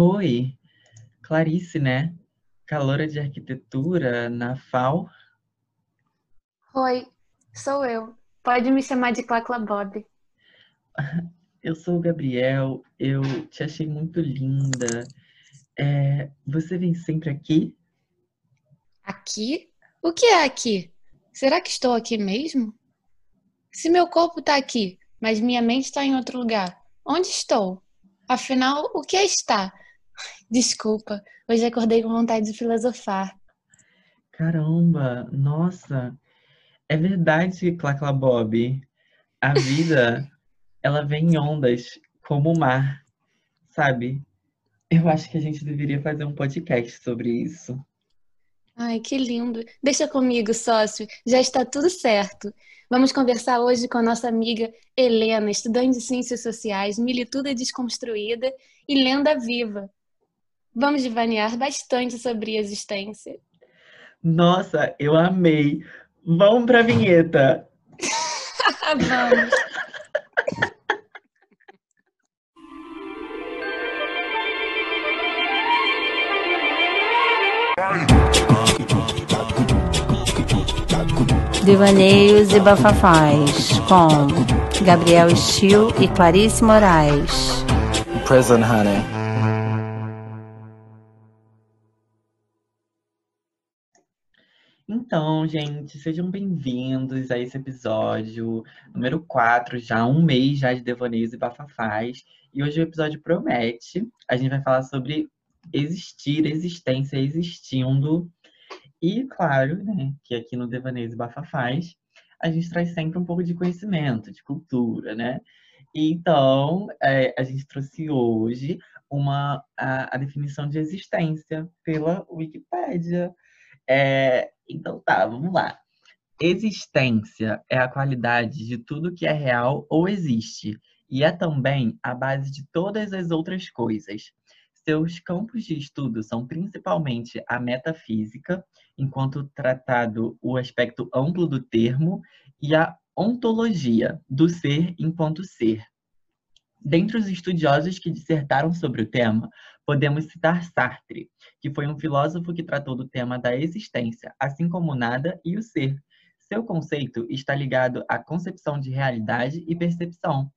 Oi, Clarice, né? Caloura de arquitetura na FAO. Oi, sou eu. Pode me chamar de Clacla Bob. Eu sou o Gabriel, eu te achei muito linda. É, você vem sempre aqui? Aqui? O que é aqui? Será que estou aqui mesmo? Se meu corpo está aqui, mas minha mente está em outro lugar, onde estou? Afinal, o que é estar? Desculpa, hoje acordei com vontade de filosofar. Caramba, nossa, é verdade, Clacla Bob. A vida, ela vem em ondas, como o mar, sabe? Eu acho que a gente deveria fazer um podcast sobre isso. Ai, que lindo. Deixa comigo, sócio. Já está tudo certo. Vamos conversar hoje com a nossa amiga Helena, estudante de Ciências Sociais, milituda desconstruída e lenda viva. Vamos devanear bastante sobre existência. Nossa, eu amei. Vamos para a vinheta. Vamos. Devaneios e Bafafás, com Gabriel Stil e Clarice Moraes. Prison Honey. Então, gente, sejam bem-vindos a esse episódio número 4, já um mês já de Devaneios e Bafafás. E hoje o episódio promete. A gente vai falar sobre existir, existência, existindo. E, claro, né, que aqui no Devaneios e Bafafás a gente traz sempre um pouco de conhecimento, de cultura, né? Então, é, a gente trouxe hoje uma, a, a definição de existência pela Wikipédia. É, então tá, vamos lá. Existência é a qualidade de tudo que é real ou existe, e é também a base de todas as outras coisas. Seus campos de estudo são principalmente a metafísica, enquanto tratado o aspecto amplo do termo, e a ontologia, do ser enquanto ser. Dentre os estudiosos que dissertaram sobre o tema, podemos citar Sartre, que foi um filósofo que tratou do tema da existência, assim como nada e o ser. Seu conceito está ligado à concepção de realidade e percepção.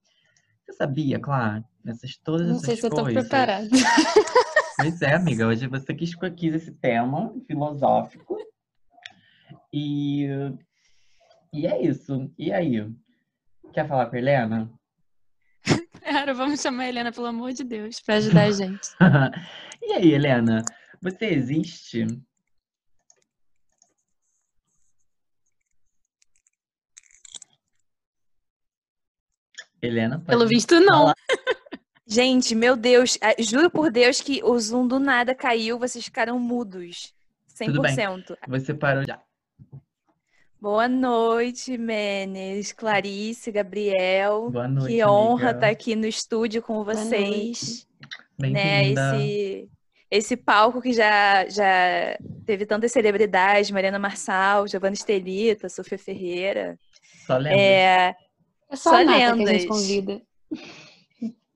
Você sabia, claro, nessas todas Não essas sei se eu estou coisas. preparada. Pois é, amiga, hoje você quis quis esse tema filosófico. E, e é isso. E aí? Quer falar com a Helena? Cara, vamos chamar a Helena, pelo amor de Deus, para ajudar a gente. e aí, Helena? Você existe? Helena, pode Pelo visto, não. falar. Gente, meu Deus, ah, juro por Deus que o Zoom do nada caiu, vocês ficaram mudos. Tudo bem. 100%. Você parou já. Boa noite, Menes, Clarice, Gabriel. Boa noite, que honra amiga. estar aqui no estúdio com vocês. Né, Bem-vinda. esse, esse palco que já, já teve tantas celebridades, Mariana Marçal, Giovanna Estelita, Sofia Ferreira. Só lembra. É, É só, Só a Nata que a gente lendas. convida.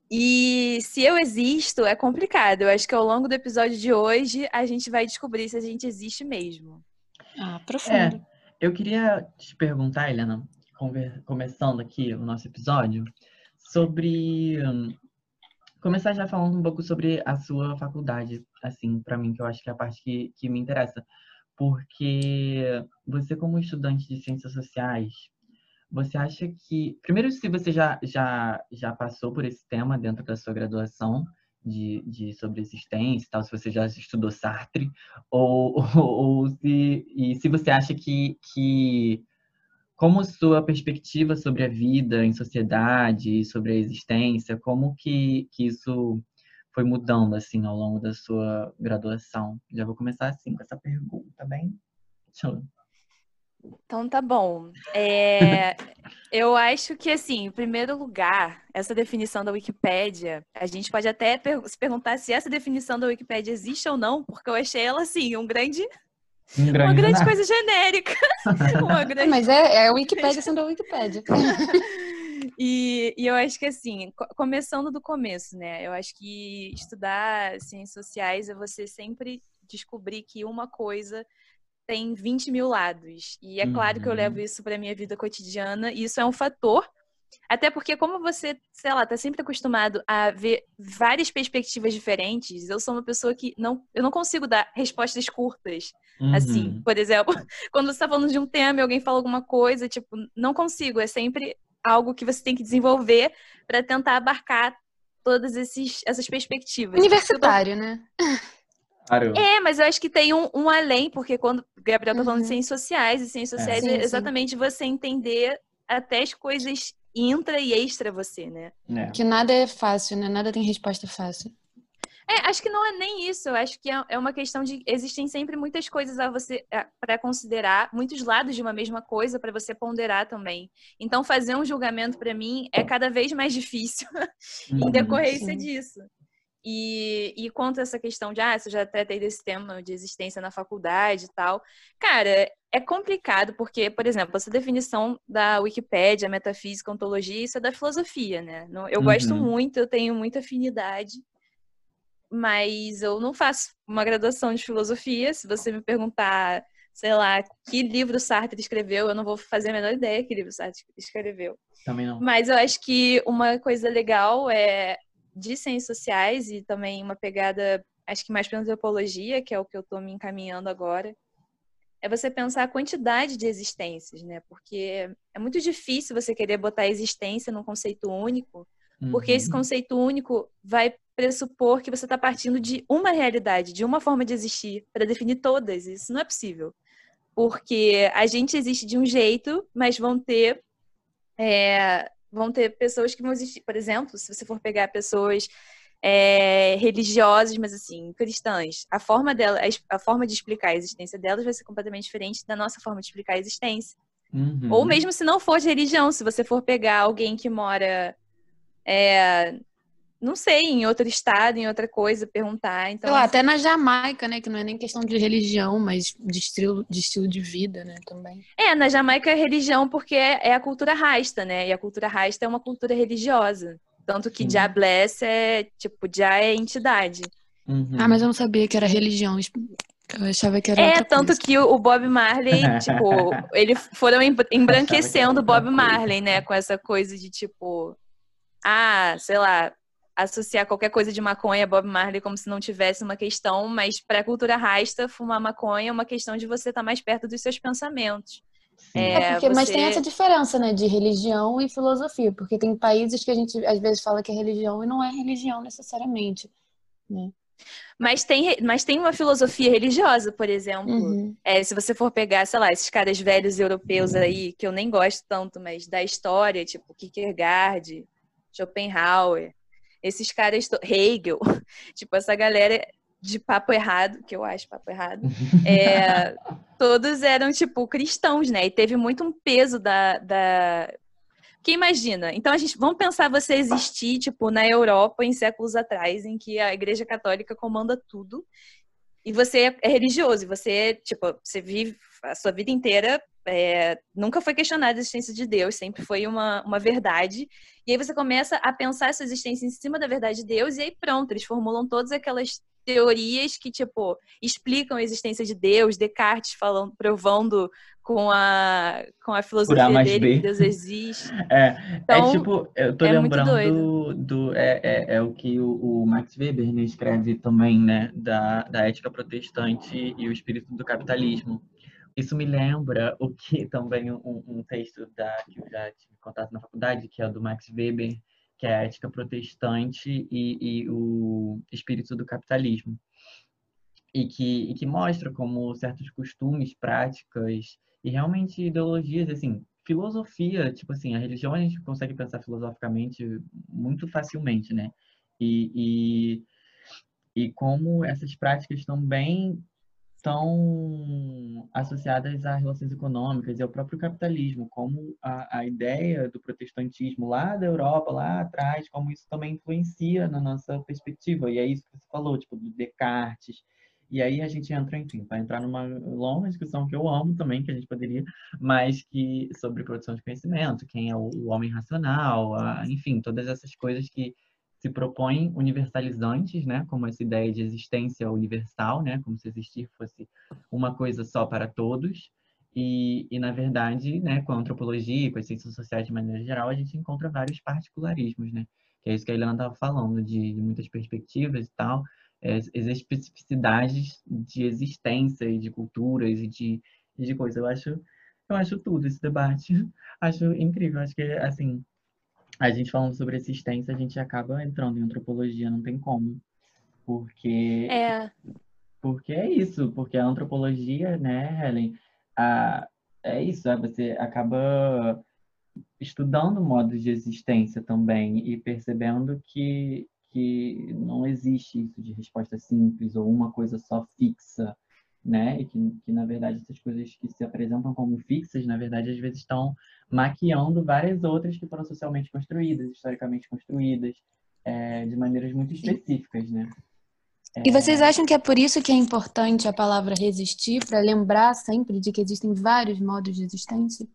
E se eu existo, é complicado. Eu acho que ao longo do episódio de hoje a gente vai descobrir se a gente existe mesmo. Ah, profundo. Eu queria te perguntar, Helena, começando aqui o nosso episódio, sobre. hum, Começar já falando um pouco sobre a sua faculdade, assim, para mim, que eu acho que é a parte que, que me interessa. Porque você, como estudante de ciências sociais, você acha que. Primeiro, se você já, já, já passou por esse tema dentro da sua graduação de, de sobre existência tal, se você já estudou Sartre, ou, ou, ou se, e se você acha que, que como sua perspectiva sobre a vida em sociedade, sobre a existência, como que, que isso foi mudando assim ao longo da sua graduação? Já vou começar assim com essa pergunta, bem? Eu... Então tá bom. É, eu acho que, assim, em primeiro lugar, essa definição da Wikipédia, a gente pode até per- se perguntar se essa definição da Wikipédia existe ou não, porque eu achei ela, assim, um grande, Um uma grande grande nada. coisa genérica. Uma grande Mas é, é a Wikipédia sendo a Wikipédia. E, e, eu acho que assim, começando do começo, né? Eu acho que estudar ciências sociais é você sempre descobrir que uma coisa tem 20 mil lados. E é claro que eu levo uhum. isso para minha vida cotidiana, e isso é um fator. Até porque, como você, sei lá, tá sempre acostumado a ver várias perspectivas diferentes, eu sou uma pessoa que não, eu não consigo dar respostas curtas. Assim, uhum. Assim, por exemplo, quando você tá falando de um tema e alguém fala alguma coisa, tipo, não consigo. É sempre algo que você tem que desenvolver para tentar abarcar todas esses, essas perspectivas. Universitário, né? Claro. É, mas eu acho que tem um, um além, porque quando o Gabriel tá falando uhum. de ciências sociais, e ciências é. sociais é, sim, é exatamente sim. você entender até as coisas intra e extra você, né? É. Que nada é fácil, né? Nada tem resposta fácil. É, acho que não é nem isso. Eu acho que é, é uma questão de existem sempre muitas coisas a você para considerar, muitos lados de uma mesma coisa para você ponderar também. Então, fazer um julgamento para mim é cada vez mais difícil em uhum, decorrência Sim. disso. E, e quanto a essa questão de, ah, você já tratei desse tema de existência na faculdade e tal. Cara, é complicado porque, por exemplo, essa definição da Wikipédia, metafísica, ontologia, isso é da filosofia, né? Eu uhum. gosto muito, eu tenho muita afinidade, mas eu não faço uma graduação de filosofia. Se você me perguntar, sei lá, que livro Sartre escreveu, eu não vou fazer a menor ideia que livro Sartre escreveu. Também não. Mas eu acho que uma coisa legal é de ciências sociais e também uma pegada, acho que mais para antropologia, que é o que eu estou me encaminhando agora, é você pensar a quantidade de existências, né? Porque é muito difícil você querer botar a existência num conceito único, porque uhum. esse conceito único vai pressupor que você está partindo de uma realidade, de uma forma de existir, para definir todas. Isso não é possível. Porque a gente existe de um jeito, mas vão ter é, vão ter pessoas que vão existir, por exemplo, se você for pegar pessoas é, religiosas, mas assim, cristãs, a forma dela, a forma de explicar a existência delas vai ser completamente diferente da nossa forma de explicar a existência. Uhum. Ou mesmo se não for de religião, se você for pegar alguém que mora é, não sei, em outro estado, em outra coisa, perguntar. Então, lá, assim... até na Jamaica, né? Que não é nem questão de religião, mas de estilo de, estilo de vida, né? Também. É, na Jamaica é religião porque é, é a cultura rasta, né? E a cultura rasta é uma cultura religiosa. Tanto que Jah Bless é, tipo, Jah é entidade. Uhum. Ah, mas eu não sabia que era religião. Eu achava que era É, tanto coisa. que o Bob Marley, tipo, eles foram embranquecendo o Bob Marley, né? Com essa coisa de, tipo, ah, sei lá, associar qualquer coisa de maconha a Bob Marley como se não tivesse uma questão, mas para a cultura rasta, fumar maconha é uma questão de você estar tá mais perto dos seus pensamentos. É, é porque, você... Mas tem essa diferença, né, de religião e filosofia, porque tem países que a gente às vezes fala que é religião e não é religião necessariamente, né? Mas tem, mas tem uma filosofia religiosa, por exemplo. Uhum. É, se você for pegar, sei lá, esses caras velhos europeus aí, que eu nem gosto tanto, mas da história, tipo Kierkegaard, Schopenhauer, esses caras, Hegel, tipo, essa galera de papo errado, que eu acho papo errado, é, todos eram, tipo, cristãos, né? E teve muito um peso da, da... Porque imagina, então a gente, vamos pensar você existir, tipo, na Europa em séculos atrás, em que a Igreja Católica comanda tudo, e você é religioso, e você, tipo, você vive a sua vida inteira é, nunca foi questionada a existência de Deus, sempre foi uma, uma verdade. E aí você começa a pensar essa existência em cima da verdade de Deus, e aí pronto, eles formulam todas aquelas teorias que, tipo, explicam a existência de Deus, Descartes falando, provando com a, com a filosofia dele B. que Deus existe. É, é então, é tipo, eu tô é lembrando do. É, é, é, o que o, o, Max Weber né, escreve também, né? Da, da ética protestante e o espírito do capitalismo. Isso me lembra o que também um, um texto da, que eu já tive contato na faculdade, que é o do Max Weber, que é a ética protestante e, e o espírito do capitalismo. E que, e que mostra como certos costumes, práticas e realmente ideologias, assim, filosofia, tipo assim, a religião a gente consegue pensar filosoficamente muito facilmente, né? E, e, e como essas práticas também estão associadas a relações econômicas e ao próprio capitalismo, como a, a ideia do protestantismo lá da Europa, lá atrás, como isso também influencia na nossa perspectiva. E é isso que você falou, tipo, do Descartes E aí a gente entra, enfim, para entrar numa longa discussão que eu amo também, que a gente poderia, mas que sobre produção de conhecimento, quem é o, o homem racional, a, enfim, todas essas coisas que se propõem universalizantes, né, como essa ideia de existência universal, né, como se existir fosse uma coisa só para todos. E, e na verdade, né, com a antropologia, com as ciências sociais de maneira geral, a gente encontra vários particularismos, né, que é isso que a Helena estava falando, de, de muitas perspectivas e tal, é, especificidades de existência e de culturas e de, de coisas. Eu acho, eu acho tudo esse debate. Acho incrível. Acho que, assim, a gente falando sobre existência, a gente acaba entrando em antropologia, não tem como. Porque. É. Porque é isso, porque a antropologia, né, Helen, a, é isso, é, você acaba estudando modos de existência também e percebendo que que não existe isso de resposta simples ou uma coisa só fixa, né? E que, que, na verdade, essas coisas que se apresentam como fixas, na verdade, às vezes estão maquiando várias outras que foram socialmente construídas, historicamente construídas, é, de maneiras muito específicas, né? É... E vocês acham que é por isso que é importante a palavra resistir, para lembrar sempre de que existem vários modos de existência?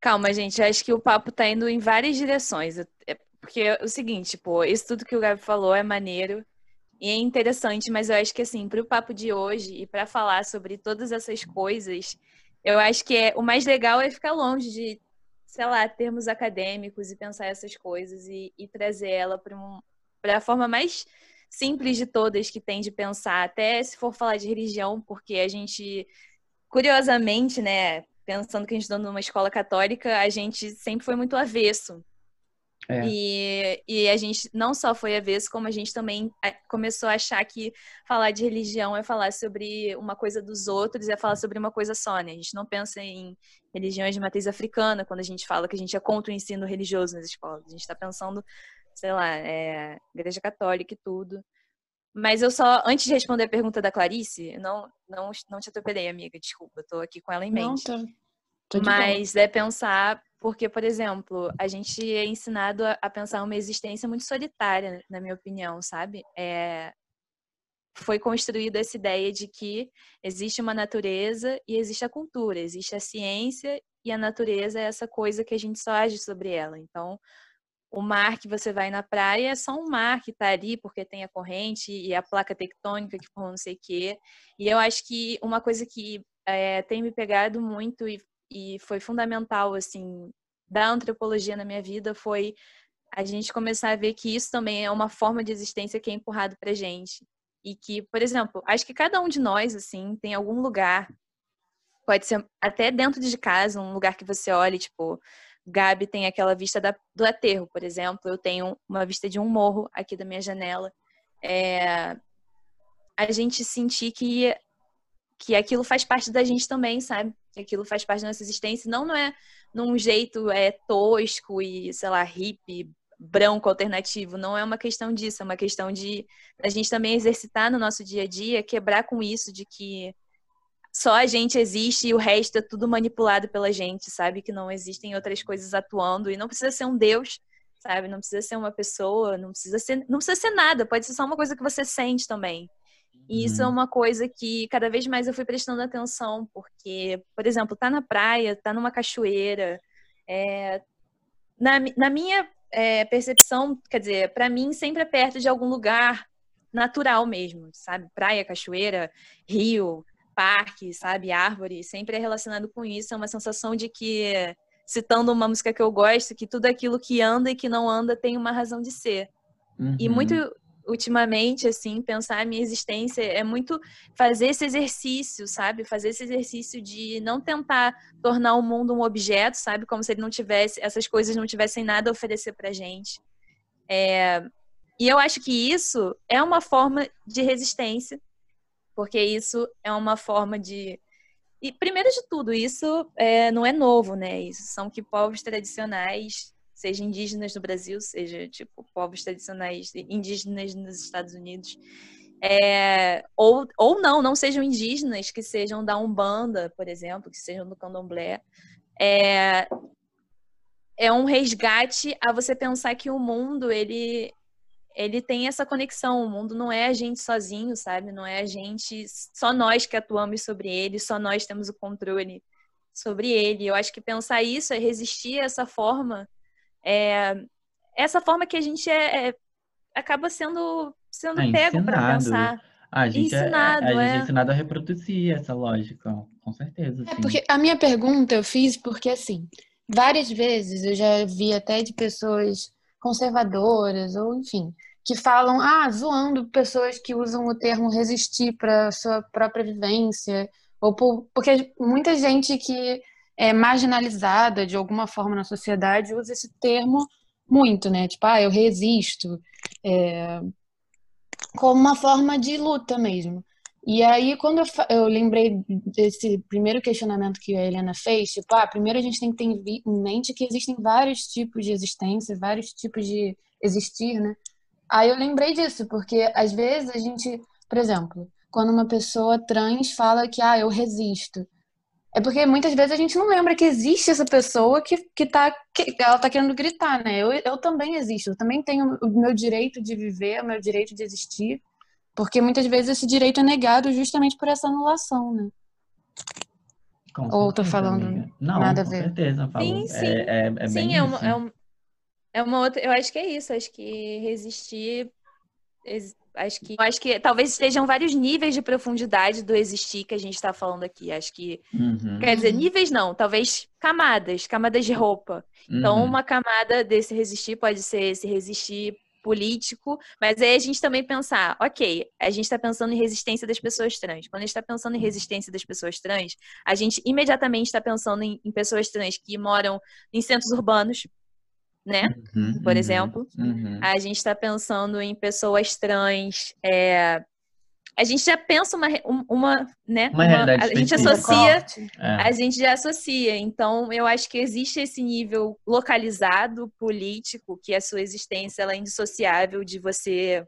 Calma, gente, acho que o papo está indo em várias direções. É, porque é o seguinte, pô, isso tudo que o Gabi falou é maneiro e é interessante, mas eu acho que assim, para o papo de hoje e para falar sobre todas essas coisas, eu acho que é, o mais legal é ficar longe de, sei lá, termos acadêmicos e pensar essas coisas e, e trazer ela para um, a forma mais simples de todas que tem de pensar, até se for falar de religião, porque a gente, curiosamente, né, pensando que a gente está numa escola católica, a gente sempre foi muito avesso é. E, e a gente não só foi avesso, como a gente também é, começou a achar que falar de religião é falar sobre uma coisa dos outros, é falar sobre uma coisa só, né? A gente não pensa em religiões de matriz africana quando a gente fala que a gente é contra o ensino religioso nas escolas. A gente está pensando, sei lá, é, igreja católica e tudo. Mas eu só, antes de responder a pergunta da Clarice, não, não, não te atropelei, amiga, desculpa, eu tô aqui com ela em mente. Não, tô, tô Mas é pensar porque, por exemplo, a gente é ensinado a, pensar uma existência muito solitária, na minha opinião, sabe? É, foi construída essa ideia de que existe uma natureza e existe a cultura, existe a ciência e a natureza é essa coisa que a gente só age sobre ela. Então, o mar que você vai na praia é só um mar que está ali porque tem a corrente e a placa tectônica que for não sei o quê. E eu acho que uma coisa que é, tem me pegado muito e e foi fundamental, assim, da antropologia na minha vida foi a gente começar a ver que isso também é uma forma de existência que é empurrado pra gente. E que, por exemplo, acho que cada um de nós, assim, tem algum lugar, pode ser até dentro de casa, um lugar que você olhe, tipo, Gabi tem aquela vista da, do aterro, por exemplo, eu tenho uma vista de um morro aqui da minha janela. É, a gente sentir que, que aquilo faz parte da gente também, sabe? aquilo faz parte da nossa existência. Não, não é num jeito é tosco e, sei lá, hippie, branco alternativo. Não é uma questão disso, é uma questão de a gente também exercitar no nosso dia a dia, quebrar com isso de que só a gente existe e o resto é tudo manipulado pela gente, sabe? Que não existem outras coisas atuando e não precisa ser um Deus, sabe? Não precisa ser uma pessoa, não precisa ser, não precisa ser nada, pode ser só uma coisa que você sente também. E isso é uhum. uma coisa que cada vez mais eu fui prestando atenção, porque, por exemplo, tá na praia, tá numa cachoeira, é, na, na minha é, percepção, quer dizer, para mim sempre é perto de algum lugar natural mesmo, sabe? Praia, cachoeira, rio, parque, sabe? Árvore, sempre é relacionado com isso. É uma sensação de que, citando uma música que eu gosto, que tudo aquilo que anda e que não anda tem uma razão de ser. Uhum. E muito ultimamente, assim, pensar a minha existência é muito fazer esse exercício, sabe? Fazer esse exercício de não tentar tornar o mundo um objeto, sabe? Como se ele não tivesse, essas coisas não tivessem nada a oferecer pra gente. É... E eu acho que isso é uma forma de resistência, porque isso é uma forma de. E, primeiro de tudo, isso é, não é novo, né? Isso são que povos tradicionais seja indígenas no Brasil, seja tipo povos tradicionais indígenas nos Estados Unidos, é, ou, ou não, não sejam indígenas, que sejam da Umbanda, por exemplo, que sejam do Candomblé, é, é um resgate a você pensar que o mundo ele ele tem essa conexão. O mundo não é a gente sozinho, sabe? Não é a gente, só nós que atuamos sobre ele, só nós temos o controle sobre ele. Eu acho que pensar isso é resistir a essa forma, é, essa forma que a gente é, é acaba sendo, sendo é pego para pensar. Ah, a gente, ensinado, é, a, a gente é ensinado a reproduzir essa lógica, com certeza. É porque a minha pergunta eu fiz porque, assim, várias vezes eu já vi até de pessoas conservadoras, ou enfim, que falam, ah, zoando pessoas que usam o termo resistir para sua própria vivência, ou por, porque muita gente que é marginalizada de alguma forma na sociedade usa esse termo muito, né? Tipo, ah, eu resisto. É, como uma forma de luta mesmo. E aí, quando eu, eu, lembrei desse primeiro questionamento que a Helena fez, tipo, ah, primeiro a gente tem que ter em mente que existem vários tipos de existência, vários tipos de existir, né? Aí eu lembrei disso, porque às vezes a gente, por exemplo, quando uma pessoa trans fala que, ah, eu resisto, é porque muitas vezes a gente não lembra que existe essa pessoa que, que, tá, que ela tá querendo gritar, né? Eu, eu também existo, eu também tenho o meu direito de viver, o meu direito de existir, porque muitas vezes esse direito é negado justamente por essa anulação, né? Com Ou tô falando não, nada a ver? Com certeza. Sim, sim. É, é, é sim, bem é uma, é, uma, é uma outra. Eu acho que é isso. Acho que resistir Acho que, acho que talvez estejam vários níveis de profundidade do existir que a gente está falando aqui. Acho que. Uhum. Quer dizer, níveis não, talvez camadas, camadas de roupa. Então, uhum. Então, uma camada desse resistir pode ser esse resistir político, mas aí a gente também pensar, ok, a gente está pensando em resistência das pessoas trans. Quando a gente está pensando em resistência das pessoas trans, a gente imediatamente está pensando em, em pessoas trans que moram em centros urbanos, né? Uhum, Por uhum, exemplo, uhum. a gente está pensando em pessoas trans. É... A gente já pensa uma, uma né? Uma, uma a gente associa, é. a gente já associa. Então, eu acho que existe esse nível localizado, político, que a sua existência ela é indissociável de você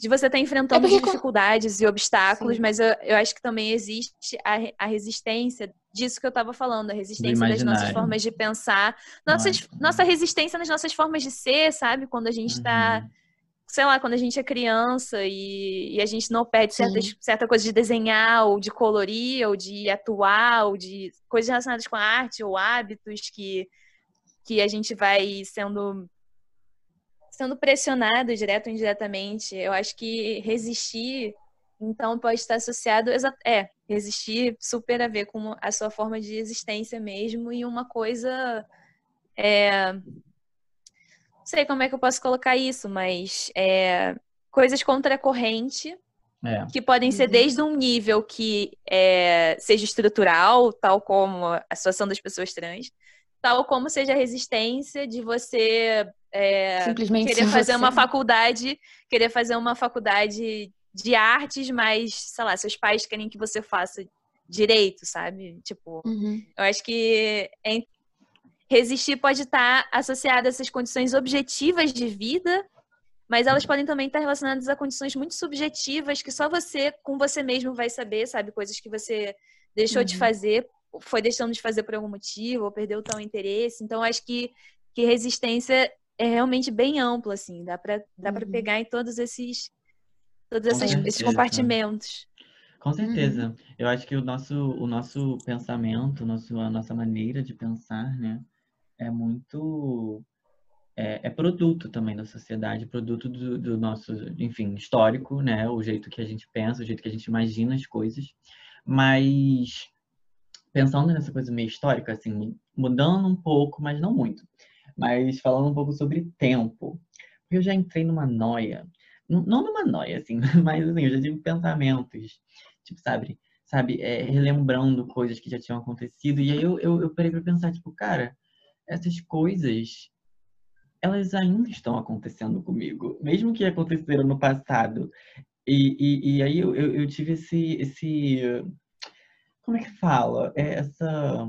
de você estar tá enfrentando é porque... dificuldades e obstáculos, Sim. mas eu, eu acho que também existe a, a resistência disso que eu estava falando, a resistência das nossas formas de pensar, nossas, nossa resistência nas nossas formas de ser, sabe? Quando a gente está, uhum. sei lá, quando a gente é criança e, e a gente não perde certas, certa coisa de desenhar, ou de colorir, ou de atuar, ou de coisas relacionadas com a arte, ou hábitos que, que a gente vai sendo sendo pressionado direto ou indiretamente. Eu acho que resistir, então, pode estar associado. É, resistir super a ver com a sua forma de existência mesmo e uma coisa. É, não sei como é que eu posso colocar isso, mas é, coisas contra a corrente. É. Que podem ser uhum. desde um nível que é, seja estrutural, tal como a situação das pessoas trans, tal como seja a resistência de você é, Simplesmente querer fazer você... uma faculdade, querer fazer uma faculdade de artes, mas, sei lá, seus pais querem que você faça direito, sabe? Tipo, uhum. eu acho que é... resistir pode estar associado a essas condições objetivas de vida, mas elas podem também estar relacionadas a condições muito subjetivas que só você, com você mesmo, vai saber, sabe? Coisas que você deixou uhum. de fazer foi deixando de fazer por algum motivo, ou perdeu tal interesse. Então, acho que, que resistência é realmente bem ampla, assim, dá para dá uhum. pegar em todos esses, todos esses, esses compartimentos. Com certeza. Uhum. Eu acho que o nosso, o nosso pensamento, nosso, a nossa maneira de pensar, né, é muito. É, é produto também da sociedade, produto do, do, nosso, enfim, histórico, né? O jeito que a gente pensa, o jeito que a gente imagina as coisas. Mas pensando nessa coisa meio histórica, assim, mudando um pouco, mas não muito. Mas falando um pouco sobre tempo. Eu já entrei numa noia, não numa noia, assim, mas assim, eu já tive pensamentos, tipo, sabe, sabe, é, relembrando coisas que já tinham acontecido. E aí eu, eu, eu parei pra pensar, tipo, cara, essas coisas, elas ainda estão acontecendo comigo, mesmo que aconteceram no passado. E, e, e aí eu, eu, eu tive esse, esse como é que fala? É essa.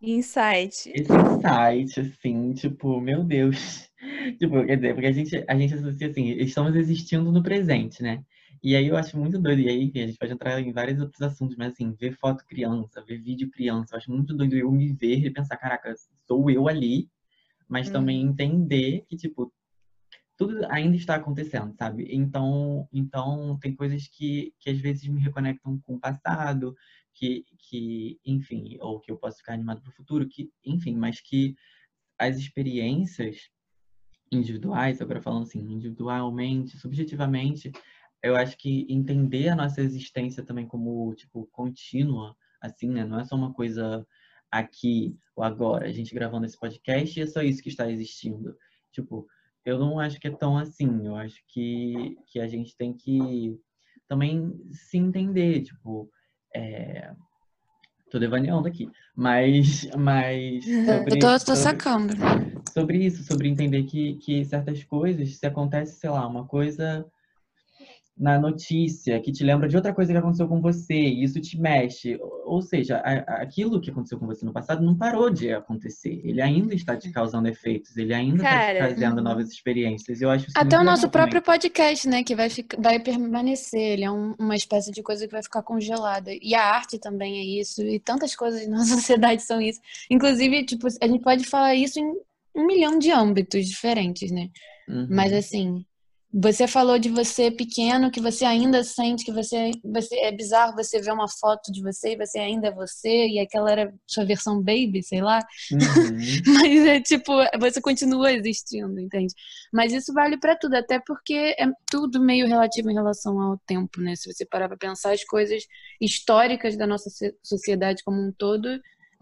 Insight. Esse insight, assim, tipo, meu Deus. tipo, quer dizer, porque a gente, a gente associa assim, estamos existindo no presente, né? E aí eu acho muito doido, e aí enfim, a gente pode entrar em vários outros assuntos, mas assim, ver foto criança, ver vídeo criança, eu acho muito doido eu me ver e pensar, caraca, sou eu ali, mas hum. também entender que, tipo, tudo ainda está acontecendo, sabe? Então, então tem coisas que, que às vezes me reconectam com o passado, que, que enfim, ou que eu posso ficar animado para o futuro, que, enfim, mas que as experiências individuais, agora falando assim, individualmente, subjetivamente, eu acho que entender a nossa existência também como, tipo, contínua, assim, né? Não é só uma coisa aqui ou agora, a gente gravando esse podcast e é só isso que está existindo. Tipo, eu não acho que é tão assim. Eu acho que, que a gente tem que também se entender, tipo, é... Tô devaneando aqui, mas, mas sobre, eu tô, tô sobre, sacando. Sobre isso, sobre entender que, que certas coisas, se acontece, sei lá, uma coisa na notícia que te lembra de outra coisa que aconteceu com você e isso te mexe. Ou seja, a, aquilo que aconteceu com você no passado não parou de acontecer. Ele ainda está te causando efeitos, ele ainda Cara, está te trazendo novas experiências. Eu acho Até o nosso próprio podcast, né, que vai, ficar, vai permanecer. Ele é um, uma espécie de coisa que vai ficar congelada. E a arte também é isso. E tantas coisas na sociedade são isso. Inclusive, tipo, a gente pode falar isso em um milhão de âmbitos diferentes, né? Uhum. Mas assim, você falou de você pequeno, que você ainda sente que você, você é bizarro você ver uma foto de você e você ainda é você, e aquela era sua versão baby, sei lá. Uhum. Mas é tipo, você continua existindo, entende? Mas isso vale para tudo, até porque é tudo meio relativo em relação ao tempo, né? Se você parar para pensar as coisas históricas da nossa sociedade como um todo,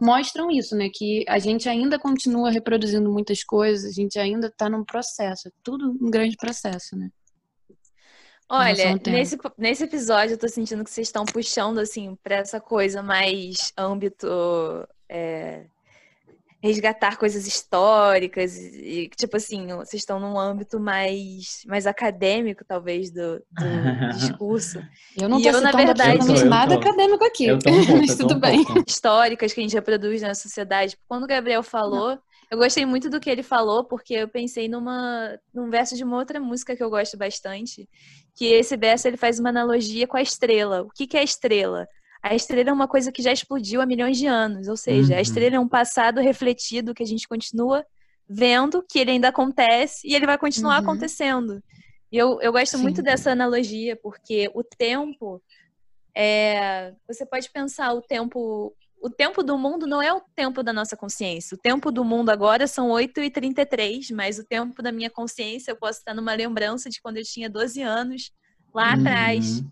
mostram isso, né? Que a gente ainda continua reproduzindo muitas coisas, a gente ainda está num processo, é tudo um grande processo, né? Olha, nesse, nesse episódio eu tô sentindo que vocês estão puxando, assim, para essa coisa mais âmbito é, resgatar coisas históricas e tipo assim, vocês estão num âmbito mais mais acadêmico talvez do, do discurso. Eu não tô e eu, na verdade, eu tô, nada acadêmico aqui, um pouco, mas tudo um bem. Pouco. Históricas que a gente reproduz na sociedade. Quando o Gabriel falou, não. eu gostei muito do que ele falou porque eu pensei numa num verso de uma outra música que eu gosto bastante, que esse verso ele faz uma analogia com a estrela. O que que é a estrela? A estrela é uma coisa que já explodiu há milhões de anos, ou seja, uhum. a estrela é um passado refletido que a gente continua vendo, que ele ainda acontece e ele vai continuar uhum. acontecendo. E eu, eu gosto Sim. muito dessa analogia, porque o tempo é, você pode pensar o tempo. O tempo do mundo não é o tempo da nossa consciência. O tempo do mundo agora são 8h33, mas o tempo da minha consciência eu posso estar numa lembrança de quando eu tinha 12 anos, lá uhum. atrás.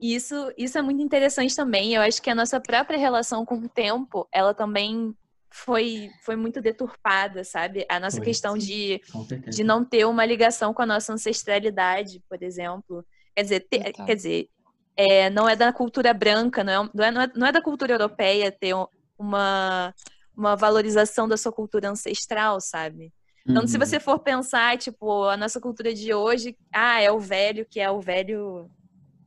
E isso, isso é muito interessante também. Eu acho que a nossa própria relação com o tempo, ela também foi, foi muito deturpada, sabe? A nossa foi, questão de, de não ter uma ligação com a nossa ancestralidade, por exemplo. Quer dizer, ter, quer dizer é, não é da cultura branca, não é, não, é, não é da cultura europeia ter uma, uma valorização da sua cultura ancestral, sabe? Então, uhum. se você for pensar, tipo, a nossa cultura de hoje, ah, é o velho que é o velho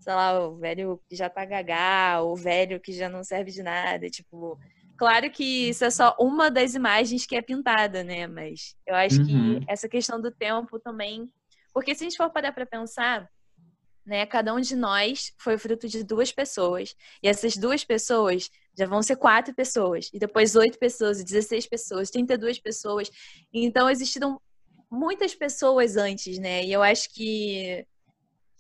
sei lá, o velho que já tá gagá, o velho que já não serve de nada, tipo, claro que isso é só uma das imagens que é pintada, né? Mas eu acho uhum. que essa questão do tempo também, porque se a gente for parar para pensar, né, cada um de nós foi fruto de duas pessoas, e essas duas pessoas já vão ser quatro pessoas, e depois oito pessoas, 16 pessoas, 32 pessoas. Então existiram muitas pessoas antes, né? E eu acho que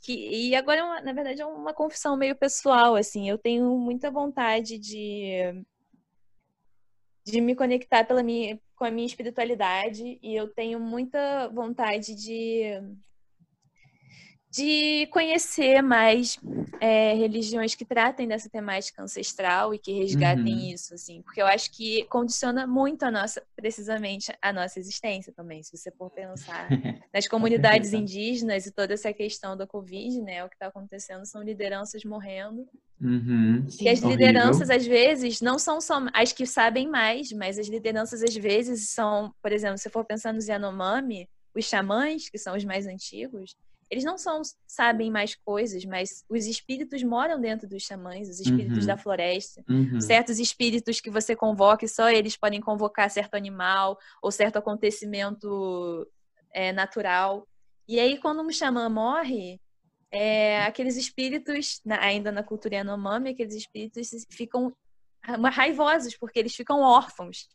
que, e agora, é uma, na verdade, é uma confissão meio pessoal, assim. Eu tenho muita vontade de, de me conectar pela minha, com a minha espiritualidade e eu tenho muita vontade de de conhecer mais é, religiões que tratem dessa temática ancestral e que resgatem uhum. isso, assim, porque eu acho que condiciona muito a nossa, precisamente, a nossa existência também, se você for pensar nas comunidades indígenas e toda essa questão da Covid, né, o que está acontecendo são lideranças morrendo, uhum. e as lideranças, às vezes, não são só as que sabem mais, mas as lideranças, às vezes, são, por exemplo, se for pensar nos Yanomami, os xamãs, que são os mais antigos, eles não são, sabem mais coisas, mas os espíritos moram dentro dos xamãs, os espíritos uhum. da floresta. Uhum. Certos espíritos que você convoca, só eles podem convocar certo animal ou certo acontecimento é, natural. E aí, quando um xamã morre, é, aqueles espíritos, ainda na cultura Yanomami, aqueles espíritos ficam raivosos, porque eles ficam órfãos.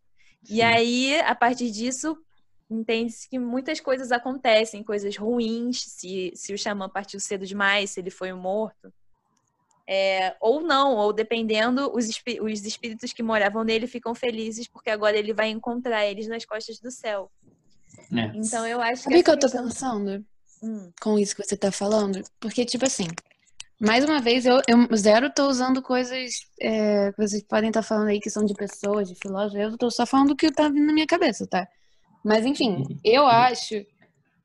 Sim. E aí, a partir disso, entende-se que muitas coisas acontecem, coisas ruins, se, se o xamã partiu cedo demais, se ele foi morto. É, ou não, ou dependendo, os, espí os espíritos que moravam nele ficam felizes porque agora ele vai encontrar eles nas costas do céu. É. Então eu acho que. Sabe o que eu tô questão... pensando Hum. com isso que você tá falando? Porque, tipo assim, mais uma vez, eu, eu zero tô usando coisas é, que vocês podem estar falando aí que são de pessoas, de filósofos. Eu tô só falando o que tá vindo na minha cabeça, tá? Mas, enfim, eu acho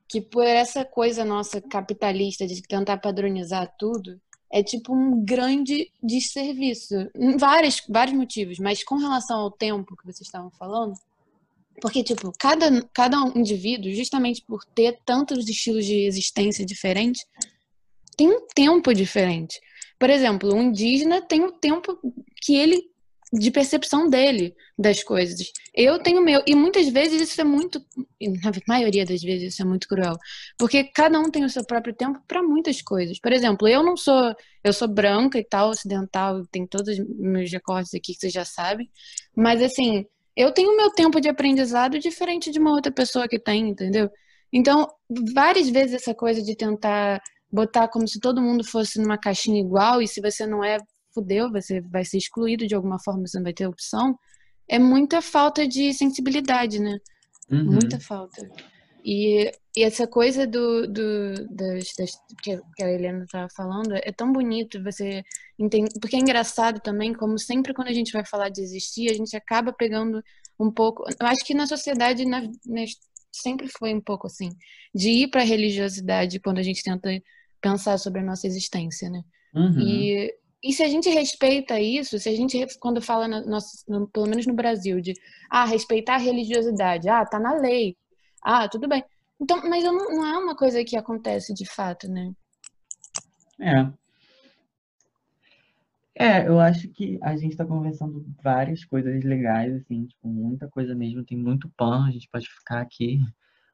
que por essa coisa nossa capitalista de tentar padronizar tudo, é tipo um grande desserviço. Vários, vários motivos, mas com relação ao tempo que vocês estavam falando, porque, tipo, cada, cada indivíduo, justamente por ter tantos estilos de existência diferentes, tem um tempo diferente. Por exemplo, um indígena tem o tempo que ele de percepção dele das coisas. Eu tenho meu, e muitas vezes isso é muito, na maioria das vezes isso é muito cruel, porque cada um tem o seu próprio tempo para muitas coisas. Por exemplo, eu não sou, eu sou branca e tal, ocidental, tem todos os meus recortes aqui que vocês já sabem, mas assim, eu tenho meu tempo de aprendizado diferente de uma outra pessoa que tem, entendeu? Então, várias vezes essa coisa de tentar botar como se todo mundo fosse numa caixinha igual e se você não é, fudeu, você vai ser excluído de alguma forma, você não vai ter opção, é muita falta de sensibilidade, né? Uhum. Muita falta. E, e essa coisa do, do das, das, que, a Helena estava falando é tão bonito você entende, porque é engraçado também, como sempre quando a gente vai falar de existir, a gente acaba pegando um pouco. Eu acho que na sociedade na, na, sempre foi um pouco assim, de ir para a religiosidade quando a gente tenta pensar sobre a nossa existência, né? Uhum. E, e se a gente respeita isso, se a gente, quando fala, no, no, pelo menos no Brasil, de ah, respeitar a religiosidade, ah, tá na lei, ah, tudo bem. Então, mas não, não é uma coisa que acontece de fato, né? É. É, eu acho que a gente tá conversando várias coisas legais, assim, tipo, muita coisa mesmo, tem muito pano, a gente pode ficar aqui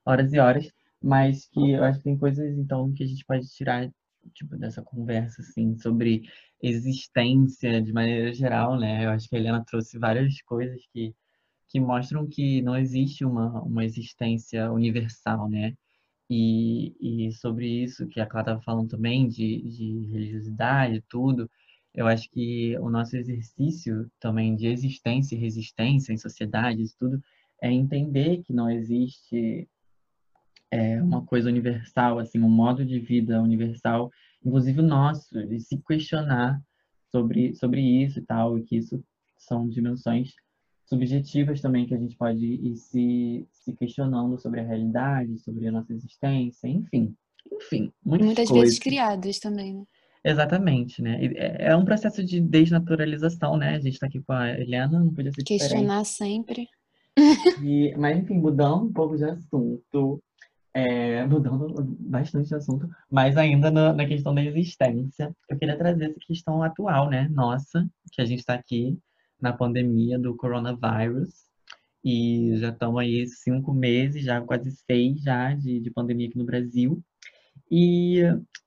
horas e horas, mas que eu acho que tem coisas, então, que a gente pode tirar, tipo, dessa conversa, assim, sobre existência de maneira geral, né? Eu acho que a Helena trouxe várias coisas que, que mostram que não existe uma, uma existência universal, né? E, e sobre isso que a Clara estava falando também, de, de religiosidade e tudo, eu acho que o nosso exercício também de existência e resistência em sociedades, tudo, é entender que não existe é, uma coisa universal, assim, um modo de vida universal, inclusive o nosso, de se questionar sobre, sobre isso e tal, e que isso são dimensões subjetivas também que a gente pode ir se, se questionando sobre a realidade, sobre a nossa existência, enfim. Enfim, muitas, muitas coisas. vezes criadas também, né? Exatamente, né? É um processo de desnaturalização, né? A gente está aqui com a Helena, não podia ser Questionar sempre. E, mas, enfim, mudando um pouco de assunto, é, mudando bastante de assunto, mas ainda na, questão da existência, eu queria trazer essa questão atual, né? Nossa, que a gente está aqui na pandemia do coronavírus. E já estamos aí cinco meses, já quase seis já de, de pandemia aqui no Brasil. E,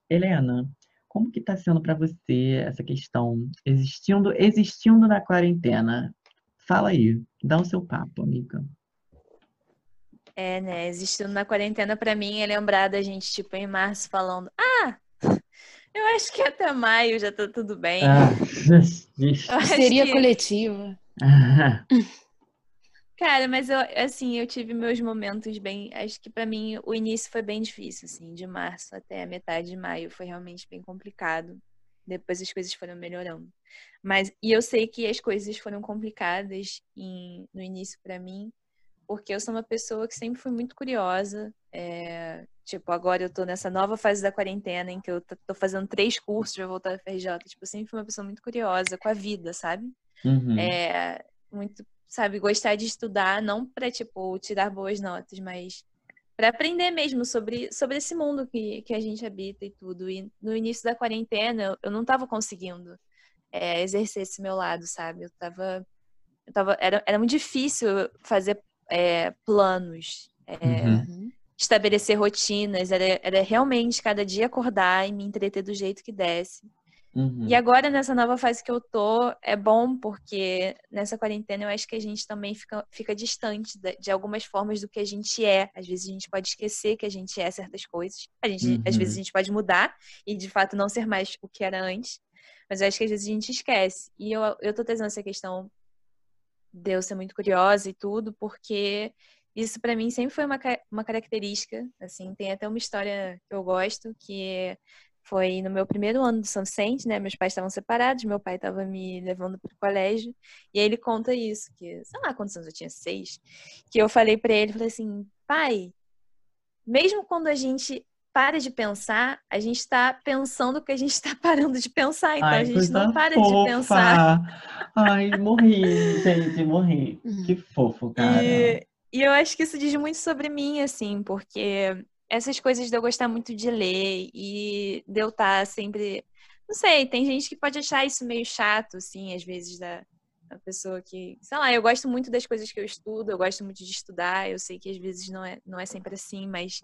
Helena, como que está sendo para você essa questão existindo, existindo na quarentena? Fala aí, dá o seu papo, amiga. É, né? Existindo na quarentena, para mim, é lembrar da gente, tipo, em março, falando: Ah, eu acho que até maio já tá tudo bem. Ah, Seria que... coletiva. Cara, mas eu, assim, eu tive meus momentos bem. Acho que para mim o início foi bem difícil, assim, de março até a metade de maio foi realmente bem complicado. Depois as coisas foram melhorando. Mas, e eu sei que as coisas foram complicadas em, no início para mim, porque eu sou uma pessoa que sempre fui muito curiosa. É, tipo, agora eu tô nessa nova fase da quarentena em que eu tô fazendo três cursos para voltar à FRJ. Tipo, eu sempre fui uma pessoa muito curiosa com a vida, sabe? Uhum. É, muito sabe, gostar de estudar, não para tipo tirar boas notas, mas para aprender mesmo sobre, sobre esse mundo que, que a gente habita e tudo. E no início da quarentena, eu não estava conseguindo é, exercer esse meu lado, sabe? Eu tava, eu tava era, era muito difícil fazer é, planos, é, uhum. estabelecer rotinas, era, era realmente cada dia acordar e me entreter do jeito que desse. Uhum. E agora, nessa nova fase que eu tô, é bom porque nessa quarentena eu acho que a gente também fica, fica distante de, de algumas formas do que a gente é. Às vezes a gente pode esquecer que a gente é certas coisas. A gente, Uhum. Às vezes a gente pode mudar e de fato não ser mais o que era antes. Mas eu acho que às vezes a gente esquece. E eu, eu tô trazendo essa questão de eu ser muito curiosa e tudo, porque isso pra mim sempre foi uma, uma característica. Assim, tem até uma história que eu gosto, que foi no meu primeiro ano do São Vicente, né? Meus pais estavam separados, meu pai estava me levando pro colégio, e aí ele conta isso, que sei lá quantos anos eu tinha, seis, que eu falei pra ele, falei assim, pai, mesmo quando a gente para de pensar, a gente está pensando que a gente está parando de pensar, então a Ai, gente coisa não para fofa. de pensar. Ai, morri, gente, morri. Uhum. Que fofo, cara. E, e eu acho que isso diz muito sobre mim, assim, porque essas coisas de eu gostar muito de ler e de eu estar sempre. Não sei, tem gente que pode achar isso meio chato, assim, às vezes, da, da pessoa que. Sei lá, eu gosto muito das coisas que eu estudo, eu gosto muito de estudar, eu sei que às vezes não é, não é sempre assim, mas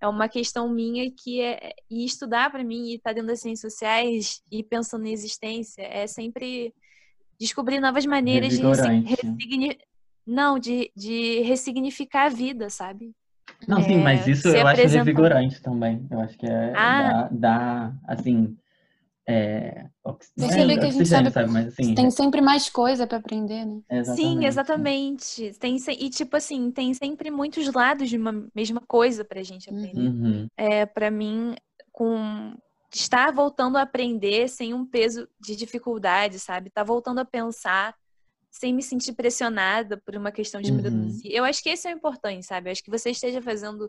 é uma questão minha que é. E estudar para mim e estar dentro das ciências sociais e pensando em existência é sempre descobrir novas maneiras de ressigni- não, de, de ressignificar a vida, sabe? Não, sim, É, mas isso eu acho revigorante também. Eu acho que é Ah. dá, dá, assim, é, ox- não é Perceber que a gente oxigênio, sabe- Mas assim, Tem sempre mais coisa pra aprender, né? Sim, exatamente. exatamente. Tem, se- e tipo assim, tem sempre muitos lados de uma mesma coisa pra gente aprender. Uhum. É, para mim, com estar voltando a aprender sem um peso de dificuldade, sabe? Tá voltando a pensar sem me sentir pressionada por uma questão de Uhum. produzir. Eu acho que esse é o importante, sabe? Eu acho que você esteja fazendo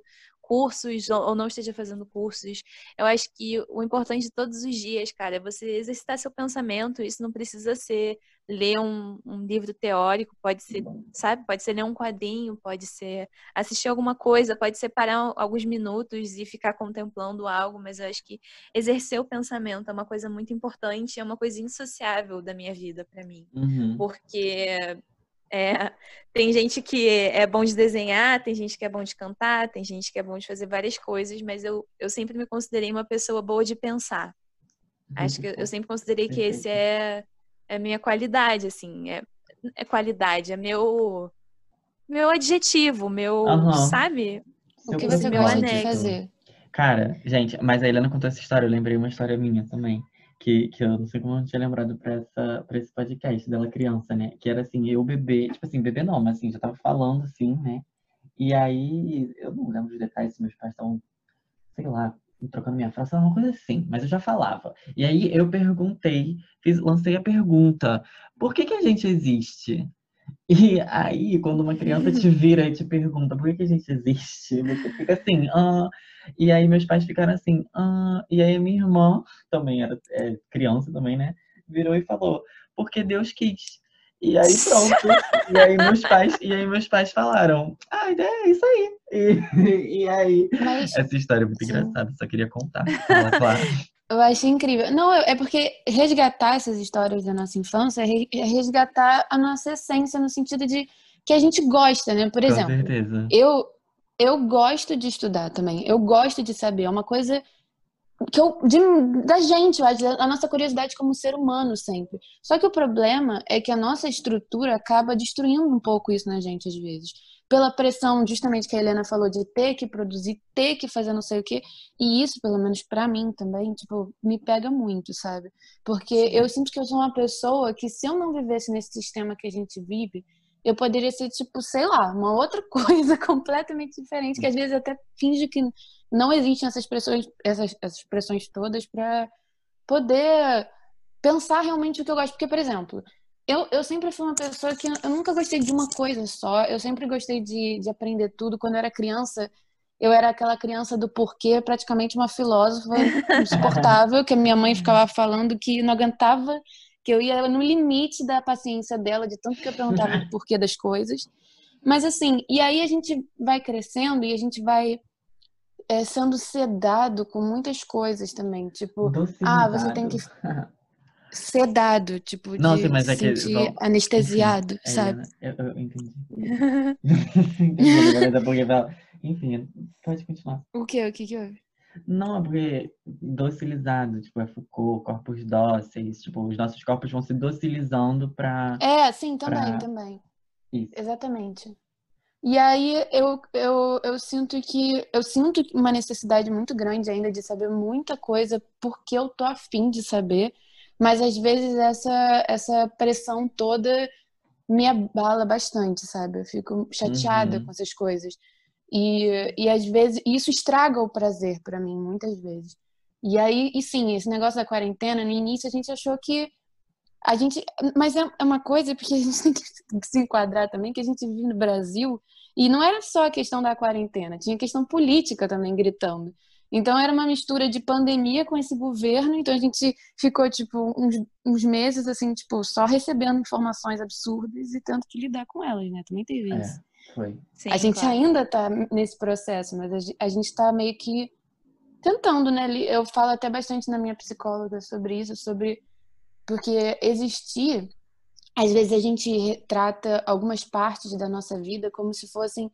cursos ou não esteja fazendo cursos. Eu acho que o importante de todos os dias, cara, é você exercitar seu pensamento. Isso não precisa ser ler um, um livro teórico, pode ser, sabe? Pode ser ler um quadrinho, pode ser assistir alguma coisa, pode ser parar alguns minutos e ficar contemplando algo, mas eu acho que exercer o pensamento é uma coisa muito importante, é uma coisa insociável da minha vida para mim, Uhum. porque é, tem gente que é bom de desenhar, tem gente que é bom de cantar, tem gente que é bom de fazer várias coisas, mas eu, eu sempre me considerei uma pessoa boa de pensar. Acho que eu, eu sempre considerei que esse é, é minha qualidade, assim, é, é qualidade, é meu meu adjetivo, meu, Aham. sabe? O que você meu gosta de fazer? Cara, gente, mas a Helena contou essa história, eu lembrei uma história minha também. Que, que eu não sei como eu não tinha lembrado pra, essa, pra esse podcast dela criança, né? Que era assim, eu bebê, tipo assim, bebê não, mas assim, já tava falando assim, né? E aí, eu não lembro os detalhes se meus pais estavam, sei lá, trocando minha frase, uma coisa assim, mas eu já falava. E aí eu perguntei, fiz, lancei a pergunta, por que que a gente existe? E aí, quando uma criança te vira e te pergunta por que, que a gente existe, você fica assim, ah. E aí meus pais ficaram assim, ah. E aí minha irmã, também era é, criança também, né? Virou e falou, porque Deus quis. E aí pronto. e aí meus pais, e aí meus pais falaram, ah, é isso aí. E, e aí, Mas essa história é muito Sim. engraçada, só queria contar. Claro. eu achei incrível. Não, é porque resgatar essas histórias da nossa infância é é resgatar a nossa essência no sentido de que a gente gosta, né? Por Com exemplo, certeza. eu eu gosto de estudar também. Eu gosto de saber. É uma coisa que eu, de- da gente, a nossa curiosidade como ser humano sempre. Só que o problema é que a nossa estrutura acaba destruindo um pouco isso na gente às vezes. Pela pressão, justamente que a Helena falou, de ter que produzir, ter que fazer não sei o quê. E isso, pelo menos pra mim também, tipo, me pega muito, sabe? Porque eu sinto que eu sou uma pessoa que se eu não vivesse nesse sistema que a gente vive, eu poderia ser, tipo, sei lá, uma outra coisa completamente diferente, que às vezes até finge que não existem essas pressões, essas, essas pressões todas para poder pensar realmente o que eu gosto. Porque, por exemplo, eu, eu sempre fui uma pessoa que eu nunca gostei de uma coisa só, eu sempre gostei de, de aprender tudo. Quando eu era criança, eu era aquela criança do porquê, praticamente uma filósofa insuportável, que a minha mãe ficava falando que não aguentava, que eu ia no limite da paciência dela, de tanto que eu perguntava o porquê das coisas. Mas assim, e aí a gente vai crescendo e a gente vai é, sendo sedado com muitas coisas também. Tipo, ah, você tem que sedado, tipo, Não, de mas é que- sentir vamos- anestesiado, É, sabe? Eu, eu entendi. entendi, Enfim, pode continuar. O que? O que que houve? Não, é porque docilizado, tipo, é Foucault, corpos dóceis, tipo, os nossos corpos vão se docilizando para É, sim, também, pra- também. isso. Exatamente. E aí eu, eu, eu sinto que eu sinto uma necessidade muito grande ainda de saber muita coisa porque eu tô afim de saber, mas às vezes essa, essa pressão toda me abala bastante, sabe? Eu fico chateada Uhum. com essas coisas. E, e às vezes isso estraga o prazer pra mim, muitas vezes. E aí, e sim, esse negócio da quarentena, no início a gente achou que a gente, mas é é uma coisa porque a gente tem que se enquadrar também que a gente vive no Brasil e não era só a questão da quarentena, tinha questão política também gritando. Então era uma mistura de pandemia com esse governo, então a gente ficou tipo uns, uns meses assim, tipo, só recebendo informações absurdas e tendo que lidar com elas, né? Também teve isso. Foi. Sim, A gente claro. ainda tá nesse processo, mas a ge- a gente tá meio que tentando, né? Eu falo até bastante na minha psicóloga sobre isso, sobre porque existir, às vezes a gente retrata algumas partes da nossa vida como se fossem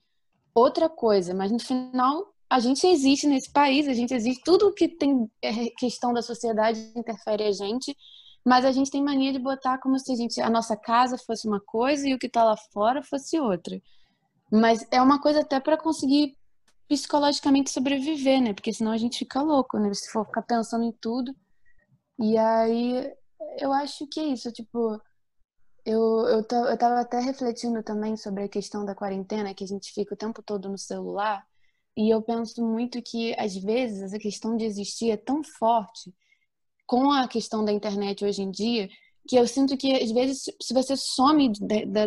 outra coisa, mas no final a gente existe nesse país, a gente existe, tudo que tem é, questão da sociedade interfere a gente, mas a gente tem mania de botar como se a gente, a nossa casa fosse uma coisa e o que tá lá fora fosse outra. Mas é uma coisa até para conseguir psicologicamente sobreviver, né? Porque senão a gente fica louco, né? Se for ficar pensando em tudo. E aí eu acho que é isso, tipo, eu, eu, eu tava até refletindo também sobre a questão da quarentena, que a gente fica o tempo todo no celular, e eu penso muito que, às vezes, essa questão de existir é tão forte com a questão da internet hoje em dia, que eu sinto que, às vezes, se- você some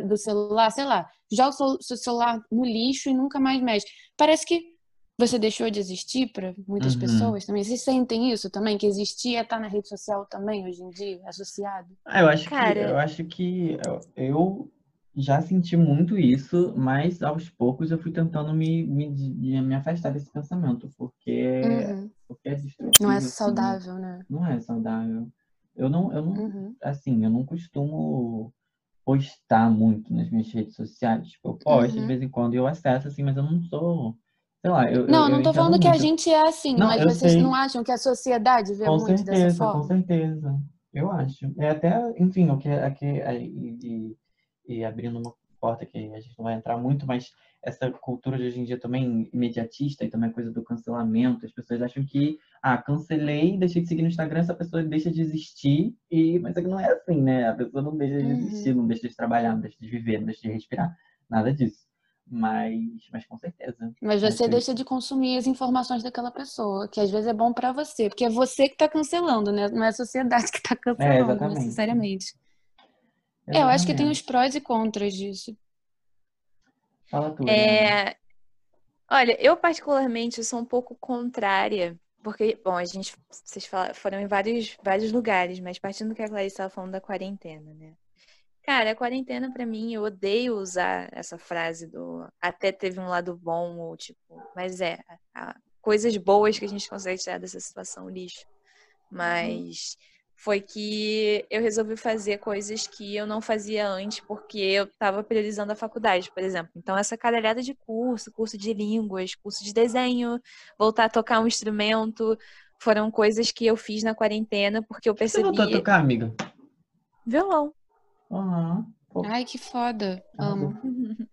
do celular, sei lá, joga o seu- celular no lixo e nunca mais mexe, parece que você deixou de existir para muitas Uhum. pessoas também. Vocês sentem isso também? Que existir é estar na rede social também, hoje em dia, associado? Ah, eu acho que Cara- eu acho que eu, já senti muito isso, mas aos poucos eu fui tentando me, me, me afastar desse pensamento, porque, Uhum. porque é destrutivo, Não é assim, saudável, né? não é saudável. Eu não, eu não, Uhum. assim, eu não costumo postar muito nas minhas redes sociais. Tipo, eu posto Uhum. de vez em quando e eu acesso, assim, mas eu não sou, sei lá, eu, Não, eu, não tô falando que a muito. gente é assim, Não, mas vocês sei. não acham que a sociedade vê Com muito dessa certeza, com forma? certeza. Eu acho. É até, enfim, o que aqui e, e, e abrindo uma porta que a gente não vai entrar muito, mas essa cultura de hoje em dia também imediatista e também a coisa do cancelamento, as pessoas acham que, ah, cancelei, deixei de seguir no Instagram, essa pessoa deixa de existir, e mas é que não é assim, né? A pessoa não deixa de Uhum. existir, não deixa de trabalhar, não deixa de viver, não deixa de respirar, nada disso. Mas, mas com certeza. Mas você que- deixa de consumir as informações daquela pessoa, que às vezes é bom pra você, porque é você que tá cancelando, né? Não é a sociedade que tá cancelando, exatamente. necessariamente. É, eu acho que tem os prós e contras disso. Fala tudo. É, Olha, eu particularmente sou um pouco contrária, porque, bom, a gente, vocês fala- foram em vários, vários lugares, mas partindo do que a Clarice estava falando da quarentena, né? Cara, a quarentena pra mim, eu odeio usar essa frase do até teve um lado bom, ou tipo, mas é, a- coisas boas que a gente consegue tirar dessa situação lixo. Mas foi que eu resolvi fazer coisas que eu não fazia antes porque eu estava priorizando a faculdade, por exemplo. Então, essa caralhada de curso, curso de línguas, curso de desenho, voltar a tocar um instrumento, foram coisas que eu fiz na quarentena porque eu Você voltou a percebi tocar, amiga? violão. Aham. Pô, Ai, que foda. Amo.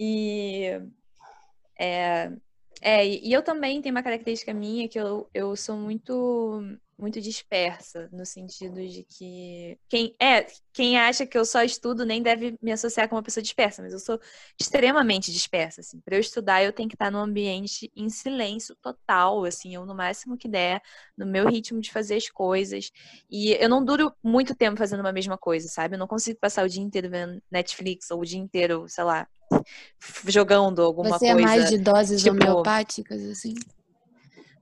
E é, é, e eu também tenho uma característica minha que eu, eu sou muito muito dispersa, no sentido de que quem é, quem acha que eu só estudo nem deve me associar com uma pessoa dispersa, mas eu sou extremamente dispersa, assim. Para eu estudar, eu tenho que estar num ambiente em silêncio total, assim, eu no máximo que der, no meu ritmo de fazer as coisas. E eu não duro muito tempo fazendo uma mesma coisa, sabe? Eu não consigo passar o dia inteiro vendo Netflix ou o dia inteiro, sei lá, jogando alguma Você é coisa. mais de doses tipo- homeopáticas, assim?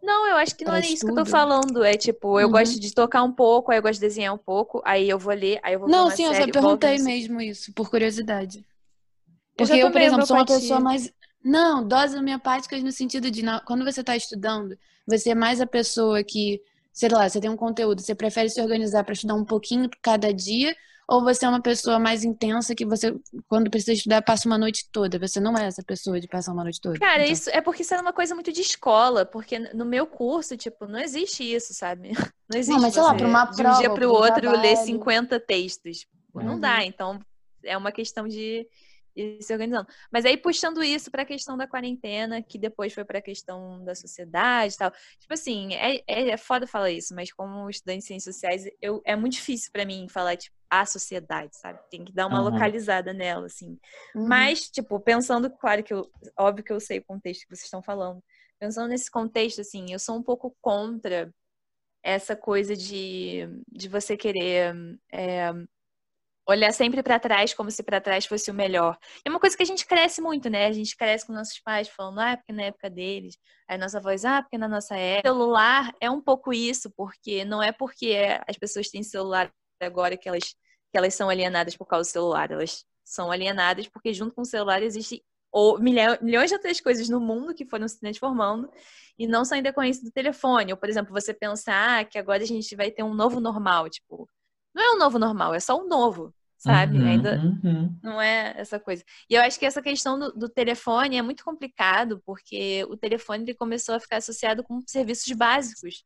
Não, eu acho que não Pra é isso que eu tô falando. É tipo, eu Uhum. gosto de tocar um pouco, aí eu gosto de desenhar um pouco, aí eu vou ler, aí eu vou Não, sim, eu só série, perguntei mesmo isso, por curiosidade. Eu Porque eu, por tomei exemplo, sou uma pessoa mais. Não, doses homeopáticas no sentido de, quando você está estudando, você é mais a pessoa que, sei lá, você tem um conteúdo, você prefere se organizar para estudar um pouquinho cada dia, Ou você é uma pessoa mais intensa que você, quando precisa estudar, passa uma noite toda? Você não é essa pessoa de passar uma noite toda? Cara, então. isso é porque isso é uma coisa muito de escola, porque no meu curso, tipo, não existe isso, sabe? Não existe Não, mas sei lá, pra uma de um prova, dia para o pra um outro ler trabalho. 50 textos. Tipo, Não Uhum. dá, então é uma questão de ir se organizando. Mas aí puxando isso para a questão da quarentena, que depois foi para a questão da sociedade e tal. Tipo assim, é, é, é foda falar isso, mas como estudante de ciências sociais, eu, é muito difícil para mim falar, tipo, a sociedade, sabe? Tem que dar uma Aham. localizada nela, assim. Uhum. Mas, tipo, pensando, claro que eu, óbvio que eu sei o contexto que vocês estão falando. Pensando nesse contexto, assim, eu sou um pouco contra essa coisa de, de você querer é, olhar sempre para trás como se para trás fosse o melhor. É uma coisa que a gente cresce muito, né? A gente cresce com nossos pais falando, ah, porque na época deles. Aí nossa voz, ah, porque na nossa época. O celular é um pouco isso, porque não é porque as pessoas têm celular agora que elas, que elas são alienadas por causa do celular. Elas são alienadas porque junto com o celular existem ou milhões de outras coisas no mundo que foram se transformando e não são em decorrência do telefone. Ou, por exemplo, você pensar que agora a gente vai ter um novo normal, tipo, não é um novo normal, é só um novo, sabe? Uhum, Ainda uhum. não é essa coisa. E eu acho que essa questão do, do telefone é muito complicado, porque o telefone ele começou a ficar associado com serviços básicos,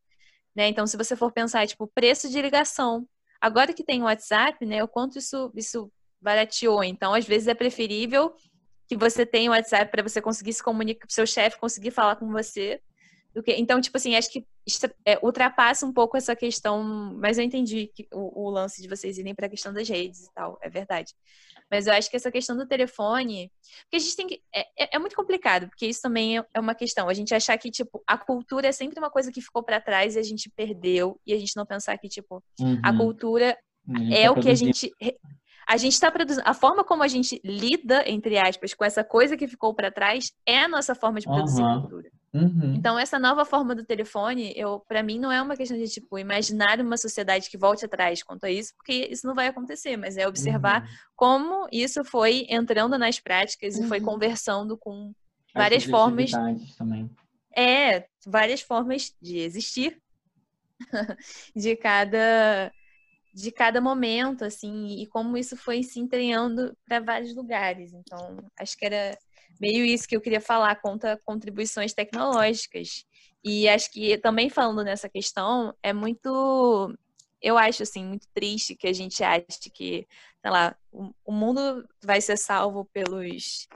né? Então, se você for pensar, tipo, preço de ligação. Agora que tem o WhatsApp, né, o quanto isso, isso barateou. Então, às vezes é preferível que você tenha o WhatsApp para você conseguir se comunicar, seu chefe conseguir falar com você. Do que... Então, tipo assim, acho que é, ultrapassa um pouco essa questão, mas eu entendi que o, o lance de vocês irem para a questão das redes e tal, é verdade. Mas eu acho que essa questão do telefone, porque a gente tem que. É, é- é muito complicado, porque isso também é, é uma questão. A gente achar que, tipo, a cultura é sempre uma coisa que ficou para trás e a gente perdeu, e a gente não pensar que, tipo, a Uhum. cultura A gente é tá o que a gente. A gente está produzindo. A forma como a gente lida, entre aspas, com essa coisa que ficou para trás é a nossa forma de produzir Aham. cultura. Uhum. Então, essa nova forma do telefone, eu, para mim, não é uma questão de, tipo, imaginar uma sociedade que volte atrás quanto a isso, porque isso não vai acontecer, mas é observar Uhum. como isso foi entrando nas práticas e foi Uhum. conversando com As várias formas também. é, várias formas de existir de cada de cada momento, assim, e como isso foi se entranhando para vários lugares. Então, acho que era meio isso que eu queria falar contra contribuições tecnológicas. E acho que também falando nessa questão, é muito eu acho assim muito triste que a gente ache que, sei lá, o, o mundo vai ser salvo pelos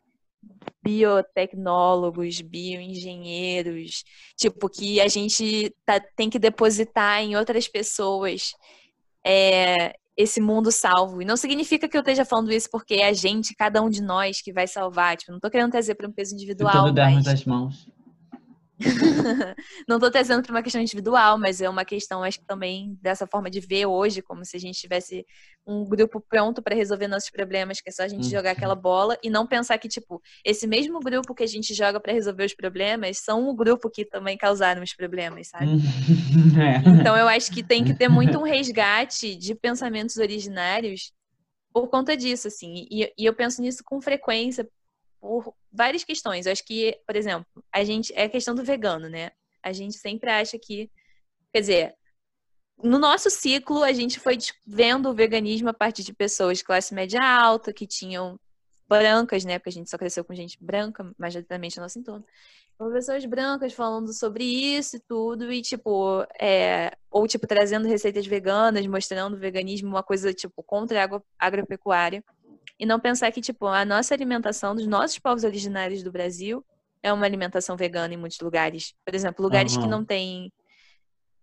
biotecnólogos, bioengenheiros, tipo, que a gente tá- tem que depositar em outras pessoas é, esse mundo salvo. E não significa que eu esteja falando isso porque é a gente, cada um de nós, que vai salvar. Tipo, não tô querendo trazer para um peso Se individual, tudo dermos mas... as mãos. não tô trazendo para uma questão individual, mas é uma questão, acho que também dessa forma de ver hoje, como se a gente tivesse um grupo pronto para resolver nossos problemas, que é só a gente Uhum. jogar aquela bola e não pensar que, tipo, esse mesmo grupo que a gente joga para resolver os problemas são o grupo que também causaram os problemas, sabe? Uhum. É. Então eu acho que tem que ter muito um resgate de pensamentos originários por conta disso, assim. E, e eu penso nisso com frequência por várias questões. Eu acho que, por exemplo, a gente é a questão do vegano, né? A gente sempre acha que, quer dizer, no nosso ciclo a gente foi vendo o veganismo a partir de pessoas de classe média alta que tinham brancas, né? Porque a gente só cresceu com gente branca, majoritariamente no nosso entorno. Então, pessoas brancas falando sobre isso e tudo, e tipo, é, ou tipo, trazendo receitas veganas, mostrando o veganismo uma coisa, tipo, contra a agro- agropecuária. E não pensar que, tipo, a nossa alimentação dos nossos povos originários do Brasil é uma alimentação vegana em muitos lugares. Por exemplo, lugares que Aham. não tem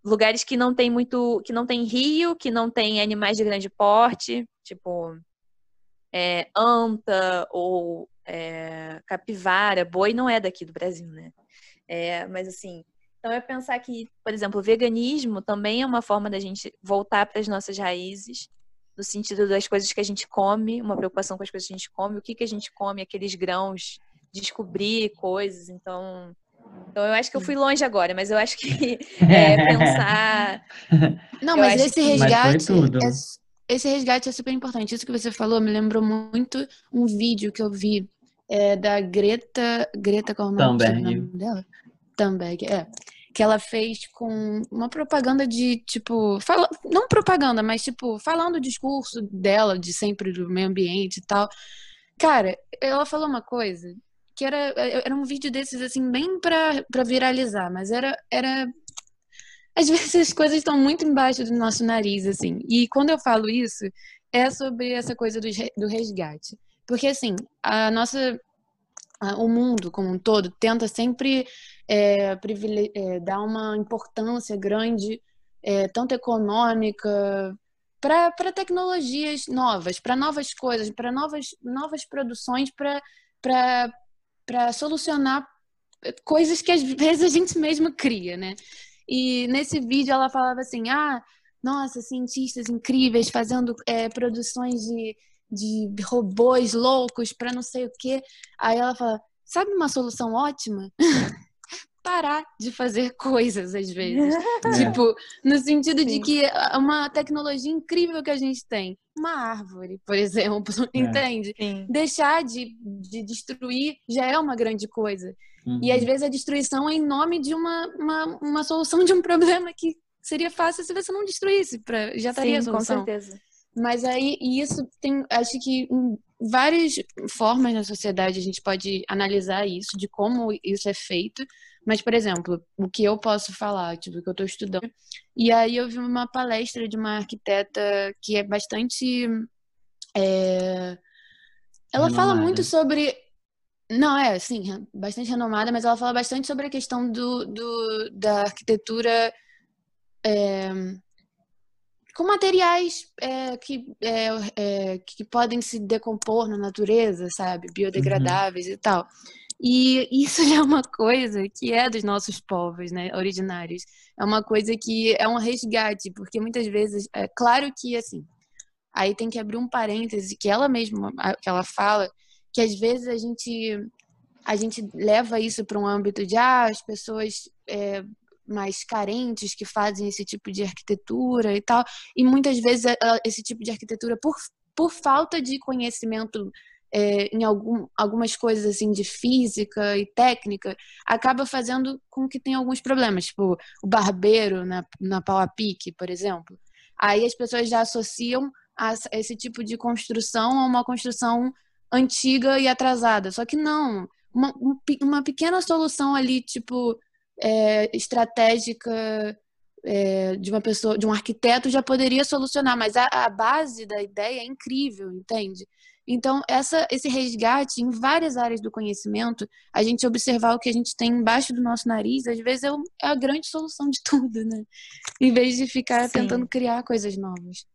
lugares que não tem muito, que não tem rio, que não tem animais de grande porte, tipo é, anta ou é, capivara, boi não é daqui do Brasil, né? É, mas assim, então é pensar que, por exemplo, o veganismo também é uma forma da gente voltar para as nossas raízes, no sentido das coisas que a gente come, uma preocupação com as coisas que a gente come, o que, que a gente come, aqueles grãos, descobrir coisas. Então, então eu acho que eu fui longe agora, mas eu acho que é, pensar. Não, mas esse Mas resgate. tudo. é esse resgate é super importante. Isso que você falou me lembrou muito um vídeo que eu vi é, da Greta. Greta, qual é o nome Thunberg. dela? Thunberg, é. Que ela fez com uma propaganda de, tipo, fala, não propaganda, mas, tipo, falando o discurso dela, de sempre do meio ambiente e tal. Cara, ela falou uma coisa que era, era um vídeo desses, assim, bem pra, pra viralizar, mas era, era às vezes as coisas estão muito embaixo do nosso nariz, assim. E quando eu falo isso, é sobre essa coisa do, do resgate. Porque, assim, a nossa. O mundo como um todo tenta sempre é, é, dar uma importância grande, é, tanto econômica, para tecnologias novas, para novas coisas, para novas, novas produções, para solucionar coisas que às vezes a gente mesmo cria, né? E nesse vídeo ela falava assim: ah, nossa, cientistas incríveis fazendo é, produções de, de robôs loucos para não sei o quê. Aí ela fala: sabe uma solução ótima? Parar de fazer coisas às vezes. É. Tipo, no sentido Sim. de que é uma tecnologia incrível que a gente tem. Uma árvore, por exemplo, é. entende? Sim. Deixar de, de destruir já é uma grande coisa. Uhum. E às uhum. vezes a destruição é em nome de uma, uma, uma solução de um problema que seria fácil se você não destruísse, pra, já estaria Sim, a solução. com certeza. Mas aí, isso tem, acho que em várias formas na sociedade a gente pode analisar isso, de como isso é feito. Mas, por exemplo, o que eu posso falar, tipo, que eu estou estudando. E aí eu vi uma palestra de uma arquiteta que é bastante. É... Ela renomada. fala muito sobre. Não, é, sim, bastante renomada, mas ela fala bastante sobre a questão do, do da arquitetura é, com materiais é, que, é, é, que podem se decompor na natureza, sabe? Biodegradáveis uhum. e tal. E isso é uma coisa que é dos nossos povos, né, originários. É uma coisa que é um resgate, porque muitas vezes, é claro que assim, aí tem que abrir um parêntese que ela mesma, que ela fala, que às vezes a gente a gente leva isso para um âmbito de ah, as pessoas é, mais carentes que fazem esse tipo de arquitetura e tal. E muitas vezes eh, esse tipo de arquitetura, por, por falta de conhecimento é, em algum, algumas coisas assim de física e técnica, acaba fazendo com que tenha alguns problemas, tipo o barbeiro na, na pau a pique, por exemplo. Aí as pessoas já associam a esse tipo de construção a uma construção antiga e atrasada. Só que não, uma, uma pequena solução ali, tipo é, estratégica é, de uma pessoa, de um arquiteto já poderia solucionar, mas a, a, base da ideia é incrível, entende? Então, essa, esse resgate em várias áreas do conhecimento, a gente observar o que a gente tem embaixo do nosso nariz, às vezes é, é a grande solução de tudo, né? Em vez de ficar Sim. tentando criar coisas novas.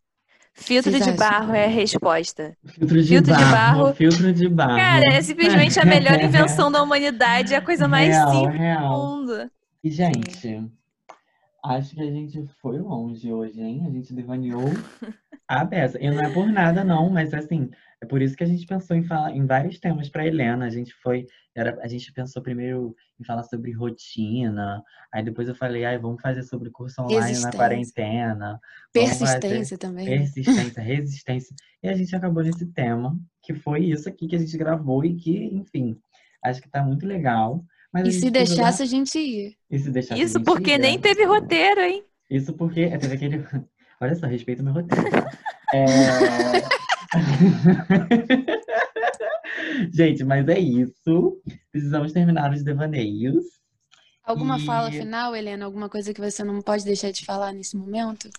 Filtro Vocês de acham? barro é a resposta. Filtro de, filtro barro, de barro. Filtro de barro. Cara, é simplesmente a melhor invenção da humanidade, é a coisa mais real, simples real. do mundo. E, gente, acho que a gente foi longe hoje, hein? A gente devaneou a beça. E não é por nada, não, mas assim, é por isso que a gente pensou em falar em vários temas para Helena. A gente foi, era, a gente pensou primeiro em falar sobre rotina, aí depois eu falei, ai, vamos fazer sobre curso online na quarentena. Persistência também. Persistência, resistência. E a gente acabou nesse tema, que foi isso aqui que a gente gravou e que, enfim, acho que tá muito legal. Mas e se deixasse, a gente ia. E se deixasse, Isso porque ia. nem teve roteiro, hein? Isso porque é, teve aquele. Olha só, respeito meu roteiro. É... gente, mas é isso. Precisamos terminar os devaneios. Alguma e... fala final, Helena? Alguma coisa que você não pode deixar de falar nesse momento?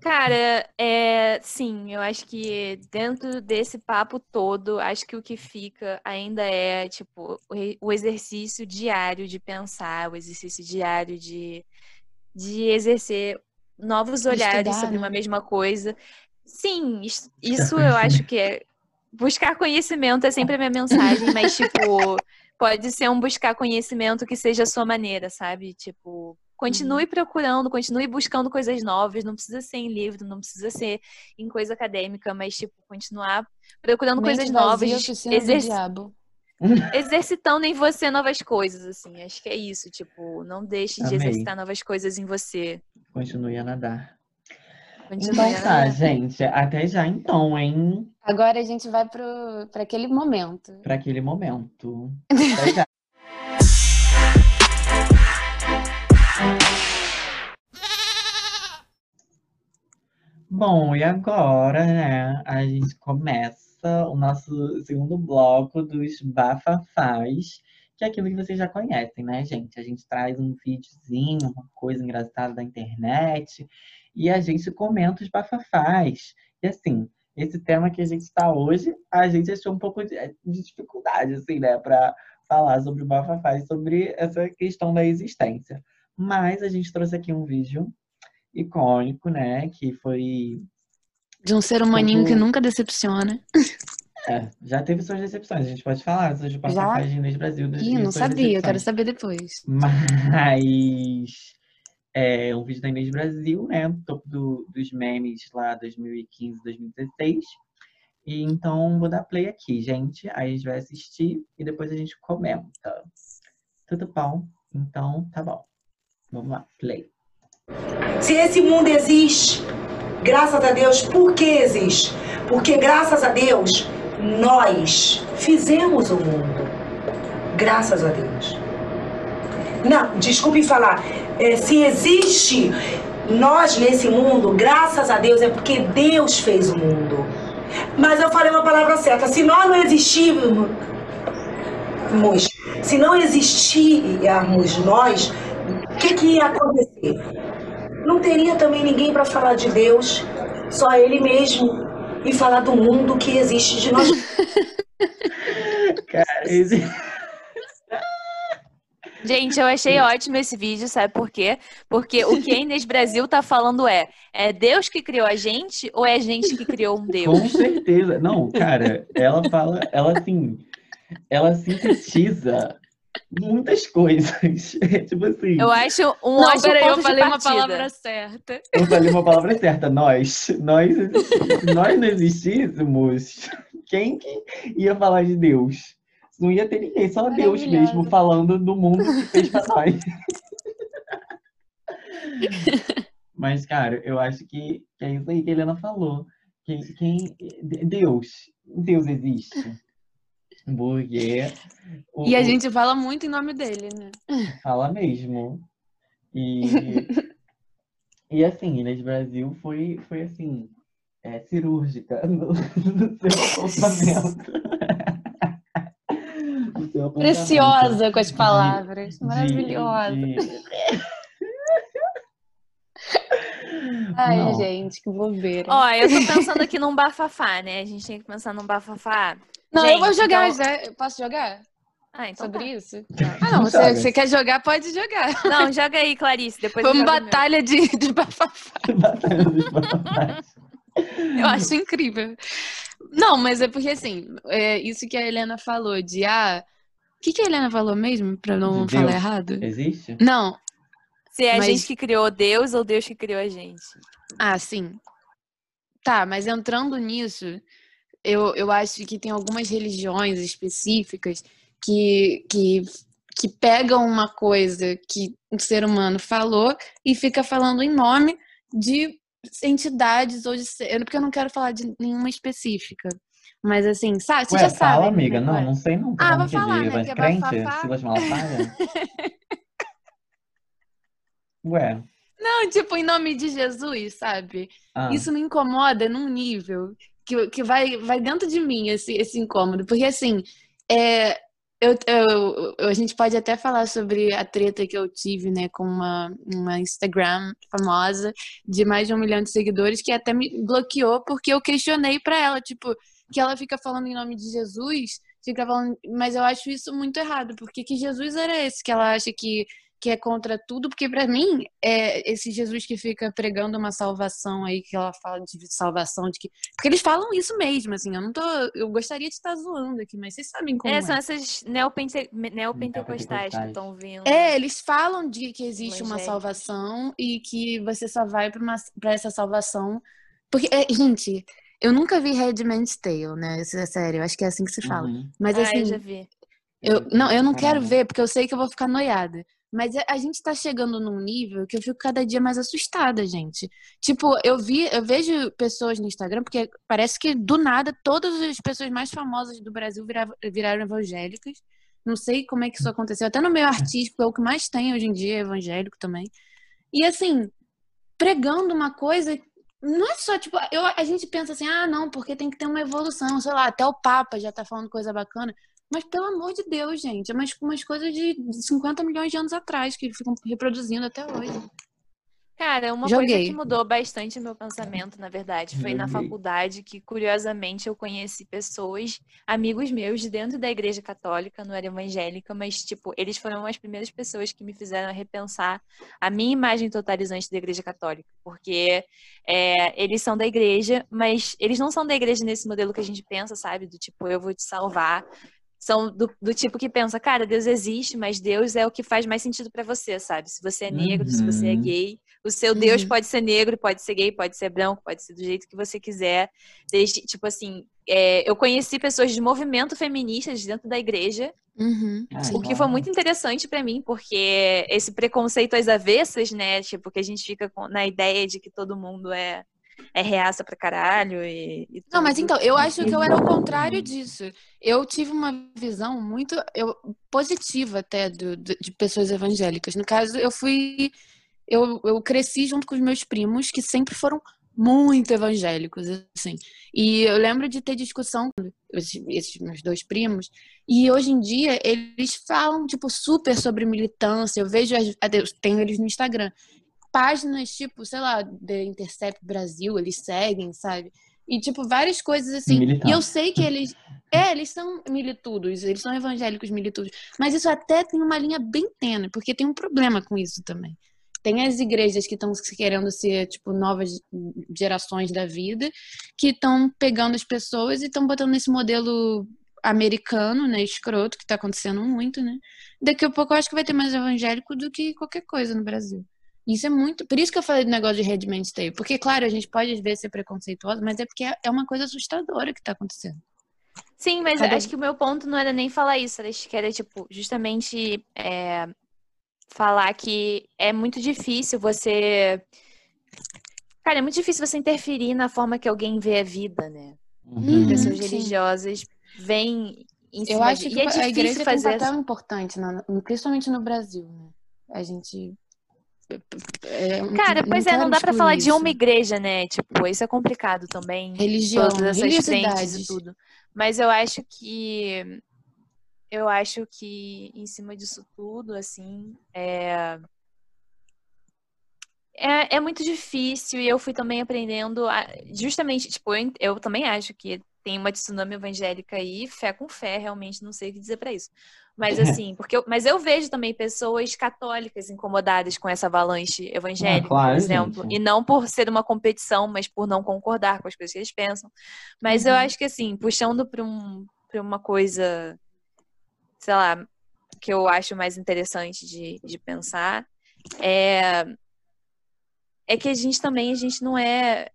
Cara, é, sim, eu acho que dentro desse papo todo, acho que o que fica ainda é, tipo, o exercício diário de pensar, o exercício diário de, de exercer novos olhares Estudar, sobre né? uma mesma coisa. Sim, isso eu acho que é. Buscar conhecimento é sempre a minha mensagem, mas, tipo, pode ser um buscar conhecimento que seja a sua maneira, sabe? Tipo, Continue uhum. procurando, continue buscando coisas novas. Não precisa ser em livro, não precisa ser em coisa acadêmica, mas, tipo, continuar procurando Mente coisas novas. Exerc... exercitando em você novas coisas, assim. Acho que é isso, tipo, não deixe Amei. de exercitar novas coisas em você. Continue a nadar. Continue então a tá, nadar. tá, gente. Até já então, hein? Agora a gente vai pro, aquele momento. Para aquele momento. Até já. Bom, e agora, né, a gente começa o nosso segundo bloco dos bafafás, que é aquilo que vocês já conhecem, né, gente? A gente traz um videozinho, uma coisa engraçada da internet, e a gente comenta os bafafás. E assim, esse tema que a gente está hoje, a gente achou um pouco de, de dificuldade, assim, né, para falar sobre o bafafás, sobre essa questão da existência. Mas a gente trouxe aqui um vídeo icônico, né? Que foi. De um ser humaninho que nunca decepciona. É, já teve suas decepções, a gente pode falar sobre bafafás de Inês Brasil. Ih, não sabia, eu quero saber depois. Mas é um vídeo da Inês Brasil, né? Topo do, dos memes lá 2015, 2016. E então vou dar play aqui, gente. Aí a gente vai assistir e depois a gente comenta. Tudo bom? Então tá bom. Vamos lá, play. Se esse mundo existe, graças a Deus, por que existe? Porque graças a Deus, nós fizemos o mundo. Graças a Deus. Não, desculpe falar. É, se existe nós nesse mundo, graças a Deus, é porque Deus fez o mundo. Mas eu falei uma palavra certa. Se nós não existirmos, se não existirmos nós, o que, que ia acontecer? Não teria também ninguém para falar de Deus, só Ele mesmo, e falar do mundo que existe de nós. Cara, esse... Gente, eu achei ótimo esse vídeo, sabe por quê? Porque o que a Inês Brasil tá falando é: é Deus que criou a gente ou é a gente que criou um Deus? Com certeza. Não, cara, ela fala, ela assim, ela sintetiza muitas coisas. tipo assim. Eu acho um Não, ótimo peraí, eu falei uma palavra certa. Eu falei uma palavra certa. Nós. Nós, se nós não existíssemos, quem que ia falar de Deus? Não ia ter ninguém, só Deus mesmo falando do mundo que fez pra nós. Mas, cara, eu acho que, que, é isso aí que a Helena falou. Quem, quem, Deus. Deus existe. Porque. O, e a gente fala muito em nome dele, né? Fala mesmo. E. e assim, Inês Brasil foi, foi assim, é, cirúrgica no, no seu apontamento. Preciosa com as palavras. De, Maravilhosa. De... Ai, Não. gente, que bobeira. Ó, eu tô pensando aqui num bafafá, né? A gente tem que pensar num bafafá. Não, gente, eu vou jogar então... já. Posso jogar? Ah, então Sobre tá. isso? Ah, não, você, você, quer jogar, pode jogar. Não, joga aí, Clarice. Depois Vamos batalha de, de bafafá. batalha de bafafá. Eu acho incrível. Não, mas é porque assim, é isso que a Helena falou de ah, o que, que a Helena falou mesmo, pra não de falar Deus. errado? Existe? Não. Se é a Mas- gente que criou Deus ou Deus que criou a gente. Ah, sim. Tá, mas entrando nisso, eu, eu acho que tem algumas religiões específicas que, que, que pegam uma coisa que um ser humano falou e fica falando em nome de entidades ou de ser, porque eu não quero falar de nenhuma específica. Mas assim, sabe? Você Ué, já fala, sabe. amiga. né, Não, não sei não. Ah, vou falar, de né, mas que é Malafaia? Ué. Não, tipo, em nome de Jesus, sabe? Ah, Isso me incomoda num nível que, que vai, vai dentro de mim, esse, esse incômodo. Porque, assim, é, eu, eu- a gente pode até falar sobre a treta que eu tive, né, com uma, uma Instagram famosa de mais de um milhão de seguidores que até me bloqueou porque eu questionei pra ela, tipo, que ela fica falando em nome de Jesus, fica falando, mas eu acho isso muito errado, porque que Jesus era esse que ela acha que que é contra tudo, porque pra mim é esse Jesus que fica pregando uma salvação aí que ela fala de salvação de que porque eles falam isso mesmo, assim, eu não tô, eu gostaria de estar zoando aqui, mas vocês sabem como É, é. são essas neopente... neopentecostais que estão vindo. É, eles falam de que existe uma salvação e que você só vai pra, uma, pra essa salvação. Porque, é, gente, eu nunca vi Handmaid's Tale, né? Isso é sério, eu acho que é assim que se fala. uhum. Mas ah, assim, eu já vi. eu, não, eu não quero ver, porque eu sei que eu vou ficar noiada. Mas a- gente tá chegando num nível que eu fico cada dia mais assustada, gente. Tipo, eu vi, eu vejo pessoas no Instagram, porque parece que do nada todas as pessoas mais famosas do Brasil viravam- viraram evangélicas. Não sei como é que isso aconteceu. Até no meio artístico, é o que mais tem hoje em dia, é evangélico também. E assim, pregando uma coisa não é só, tipo, eu, a gente pensa assim, ah, não, porque tem que ter uma evolução, sei lá, até o Papa já tá falando coisa bacana. Mas pelo amor de Deus, gente, é umas, umas coisas de 50 milhões de anos atrás que ficam reproduzindo até hoje. Cara, uma Joguei. coisa que mudou bastante o meu pensamento, na verdade, foi na Joguei. faculdade que, curiosamente, eu conheci pessoas, amigos meus, de dentro da igreja católica, não era evangélica, mas, tipo, eles foram as primeiras pessoas que me fizeram repensar a minha imagem totalizante da igreja católica. Porque é, eles são da igreja, mas eles não são da igreja nesse modelo que a gente pensa, sabe? Do tipo, eu vou te salvar. São do, do tipo que pensa, cara, Deus existe, mas Deus é o que faz mais sentido pra você, sabe? Se você é negro, se você é Uhum. gay, o seu Deus Uhum. pode ser negro, pode ser gay, pode ser branco, pode ser do jeito que você quiser. Desde, tipo assim, é, eu conheci pessoas de movimento feministas dentro da igreja, Uhum. O que foi muito interessante pra mim, porque esse preconceito às avessas, né? Tipo, que a gente fica com- na ideia de que todo mundo é, é reaça pra caralho e, e Não, mas então, eu acho que eu era o contrário disso. Eu tive uma visão muito eu, positiva até do- do- de pessoas evangélicas. No caso, eu fui. Eu, eu cresci junto com os meus primos, que sempre foram muito evangélicos, assim. E eu lembro de ter discussão com esses, meus dois primos, e hoje em dia eles falam, tipo, super sobre militância. Eu vejo, tenho eles no Instagram. Páginas, tipo, sei lá, The Intercept Brasil, eles seguem, sabe? E, tipo, várias coisas assim. Militância. E eu sei que eles. É, eles são militudos, eles são evangélicos militudos. Mas isso até tem uma linha bem tênue, porque tem um problema com isso também. Tem as igrejas que estão querendo ser, tipo, novas gerações da vida, que estão pegando as pessoas e estão botando nesse modelo americano, né, escroto, que tá acontecendo muito, né? Daqui a pouco eu acho que vai ter mais evangélico do que qualquer coisa no Brasil. Isso é muito. Por isso que eu falei do negócio de Redman Stay. Porque, claro, a gente pode às vezes ser preconceituoso, mas é porque é uma coisa assustadora que tá acontecendo. Sim, mas Cada- acho que o meu ponto não era nem falar isso, era que era, tipo, justamente é, falar que é muito difícil você. Cara, é muito difícil você interferir na forma que alguém vê a vida, né? Uhum. Pessoas sim. religiosas vêm em Eu cima acho de... que E é a igreja difícil tem um fazer. importante, na- principalmente no Brasil, né? A gente. É, Cara, pois é, não dá pra excluir falar de isso. uma igreja, né? Tipo, isso é complicado também. religião, todas essas frentes e tudo. Mas eu acho que eu acho que em cima disso tudo, assim, é é, é muito difícil e eu fui também aprendendo a- justamente, tipo, eu, eu também acho que tem uma tsunami evangélica aí, fé com fé, realmente não sei o que dizer pra isso. Mas assim, porque eu, mas eu vejo também pessoas católicas incomodadas com essa avalanche evangélica, Ah, claro, por exemplo, gente. e não por ser uma competição, mas por não concordar com as coisas que eles pensam. Mas eu Uhum. acho que assim, puxando para um, pra uma coisa, sei lá, que eu acho mais interessante de, de pensar, é, é que a gente também, a gente não é.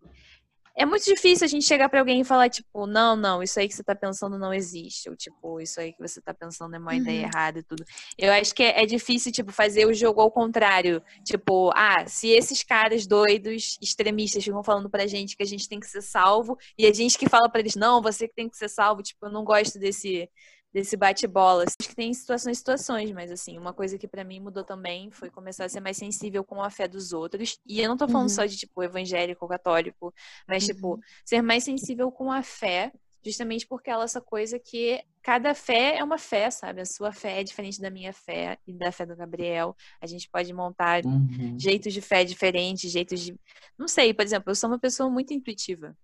É muito difícil a gente chegar pra alguém e falar, tipo, não, não, isso aí que você tá pensando não existe. Ou, tipo, isso aí que você tá pensando é uma ideia Uhum. errada e tudo. Eu acho que é, é difícil, tipo, fazer o jogo ao contrário. Tipo, ah, se esses caras doidos, extremistas, ficam falando pra gente que a gente tem que ser salvo, e a gente que fala pra eles, não, você que tem que ser salvo, tipo, eu não gosto desse, desse bate-bola. Acho que tem situações e situações, mas assim, uma coisa que pra mim mudou também foi começar a ser mais sensível com a fé dos outros. E eu não tô falando Uhum. só de, tipo, evangélico ou católico, mas, tipo, ser mais sensível com a fé, justamente porque ela é essa coisa que cada fé é uma fé, sabe? A sua fé é diferente da minha fé e da fé do Gabriel. A gente pode montar Uhum. jeitos de fé diferentes, jeitos de. Não sei, por exemplo, eu sou uma pessoa muito intuitiva.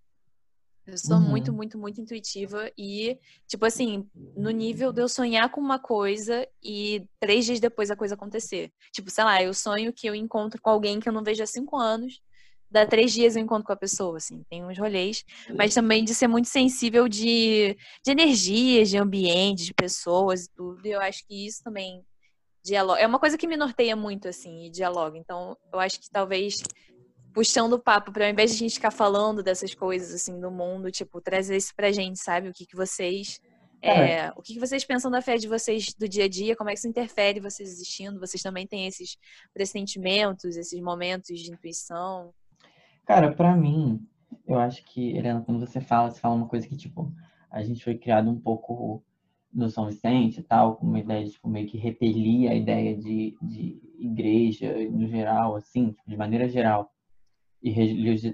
Eu sou Uhum. muito, muito, muito intuitiva e, tipo assim, no nível de eu sonhar com uma coisa e três dias depois a coisa acontecer. Tipo, sei lá, eu sonho que eu encontro com alguém que eu não vejo há cinco anos, dá três dias eu encontro com a pessoa, assim, tem uns rolês, mas também de ser muito sensível de, de energias, de ambiente, de pessoas e tudo. E eu acho que isso também dialoga. É uma coisa que me norteia muito, assim, e dialoga. Então, eu acho que talvez puxando o papo, para ao invés de a gente ficar falando dessas coisas, assim, do mundo, tipo, trazer isso pra gente, sabe? O que, que vocês. é, o que, que vocês pensam da fé de vocês do dia a dia? Como é que isso interfere vocês existindo? Vocês também têm esses pressentimentos, esses momentos de intuição? Cara, pra mim, eu acho que, Helena, quando você fala, você fala uma coisa que, tipo, a gente foi criado um pouco no São Vicente e tal, com uma ideia de, tipo, meio que repelir a ideia de, de igreja no geral, assim, tipo, de maneira geral. E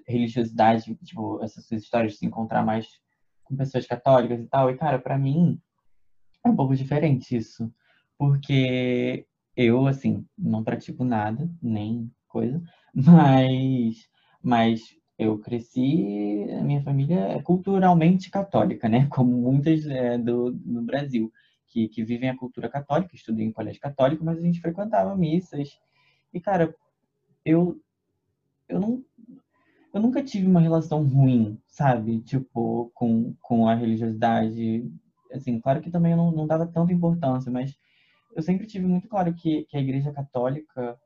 religiosidade, tipo, essas suas histórias de se encontrar mais com pessoas católicas e tal. E, cara, para mim é um pouco diferente isso. Porque eu, assim, não pratico nada, nem coisa, mas, mas eu cresci, a minha família é culturalmente católica, né? Como muitas é, do, no Brasil, que, que vivem a cultura católica, estudei em colégio católico, mas a gente frequentava missas. E, cara, eu, eu não eu nunca tive uma relação ruim, sabe? Tipo, com, com a religiosidade. Assim, claro que também eu não, não dava tanta importância, mas eu sempre tive muito claro que, que a Igreja Católica,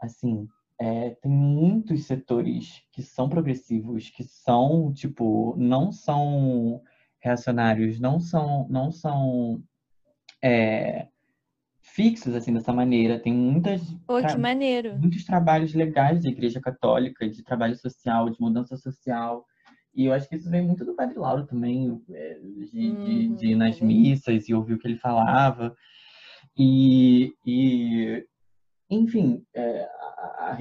assim, é, tem muitos setores que são progressivos, que são, tipo, não são reacionários, não são, não são é, fixos assim dessa maneira. Tem muitas Pô, que maneiro. muitos trabalhos legais da Igreja Católica, de trabalho social, de mudança social. E eu acho que isso vem muito do Padre Lauro também, é, de, uhum. de, de ir nas missas e ouvir o que ele falava. E, e enfim, é, a, a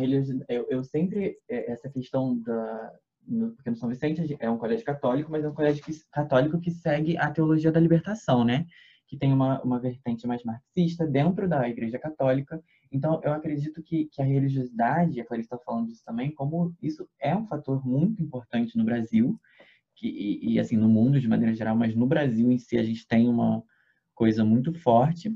eu, eu, sempre, é, essa questão da. No, porque no São Vicente é um colégio católico, mas é um colégio que, católico que segue a teologia da libertação, né? Que tem uma, uma vertente mais marxista dentro da Igreja Católica. Então, eu acredito que, que a religiosidade, a Clarice está falando disso também, como isso é um fator muito importante no Brasil, que, e, e, assim, no mundo de maneira geral, mas no Brasil em si a gente tem uma coisa muito forte.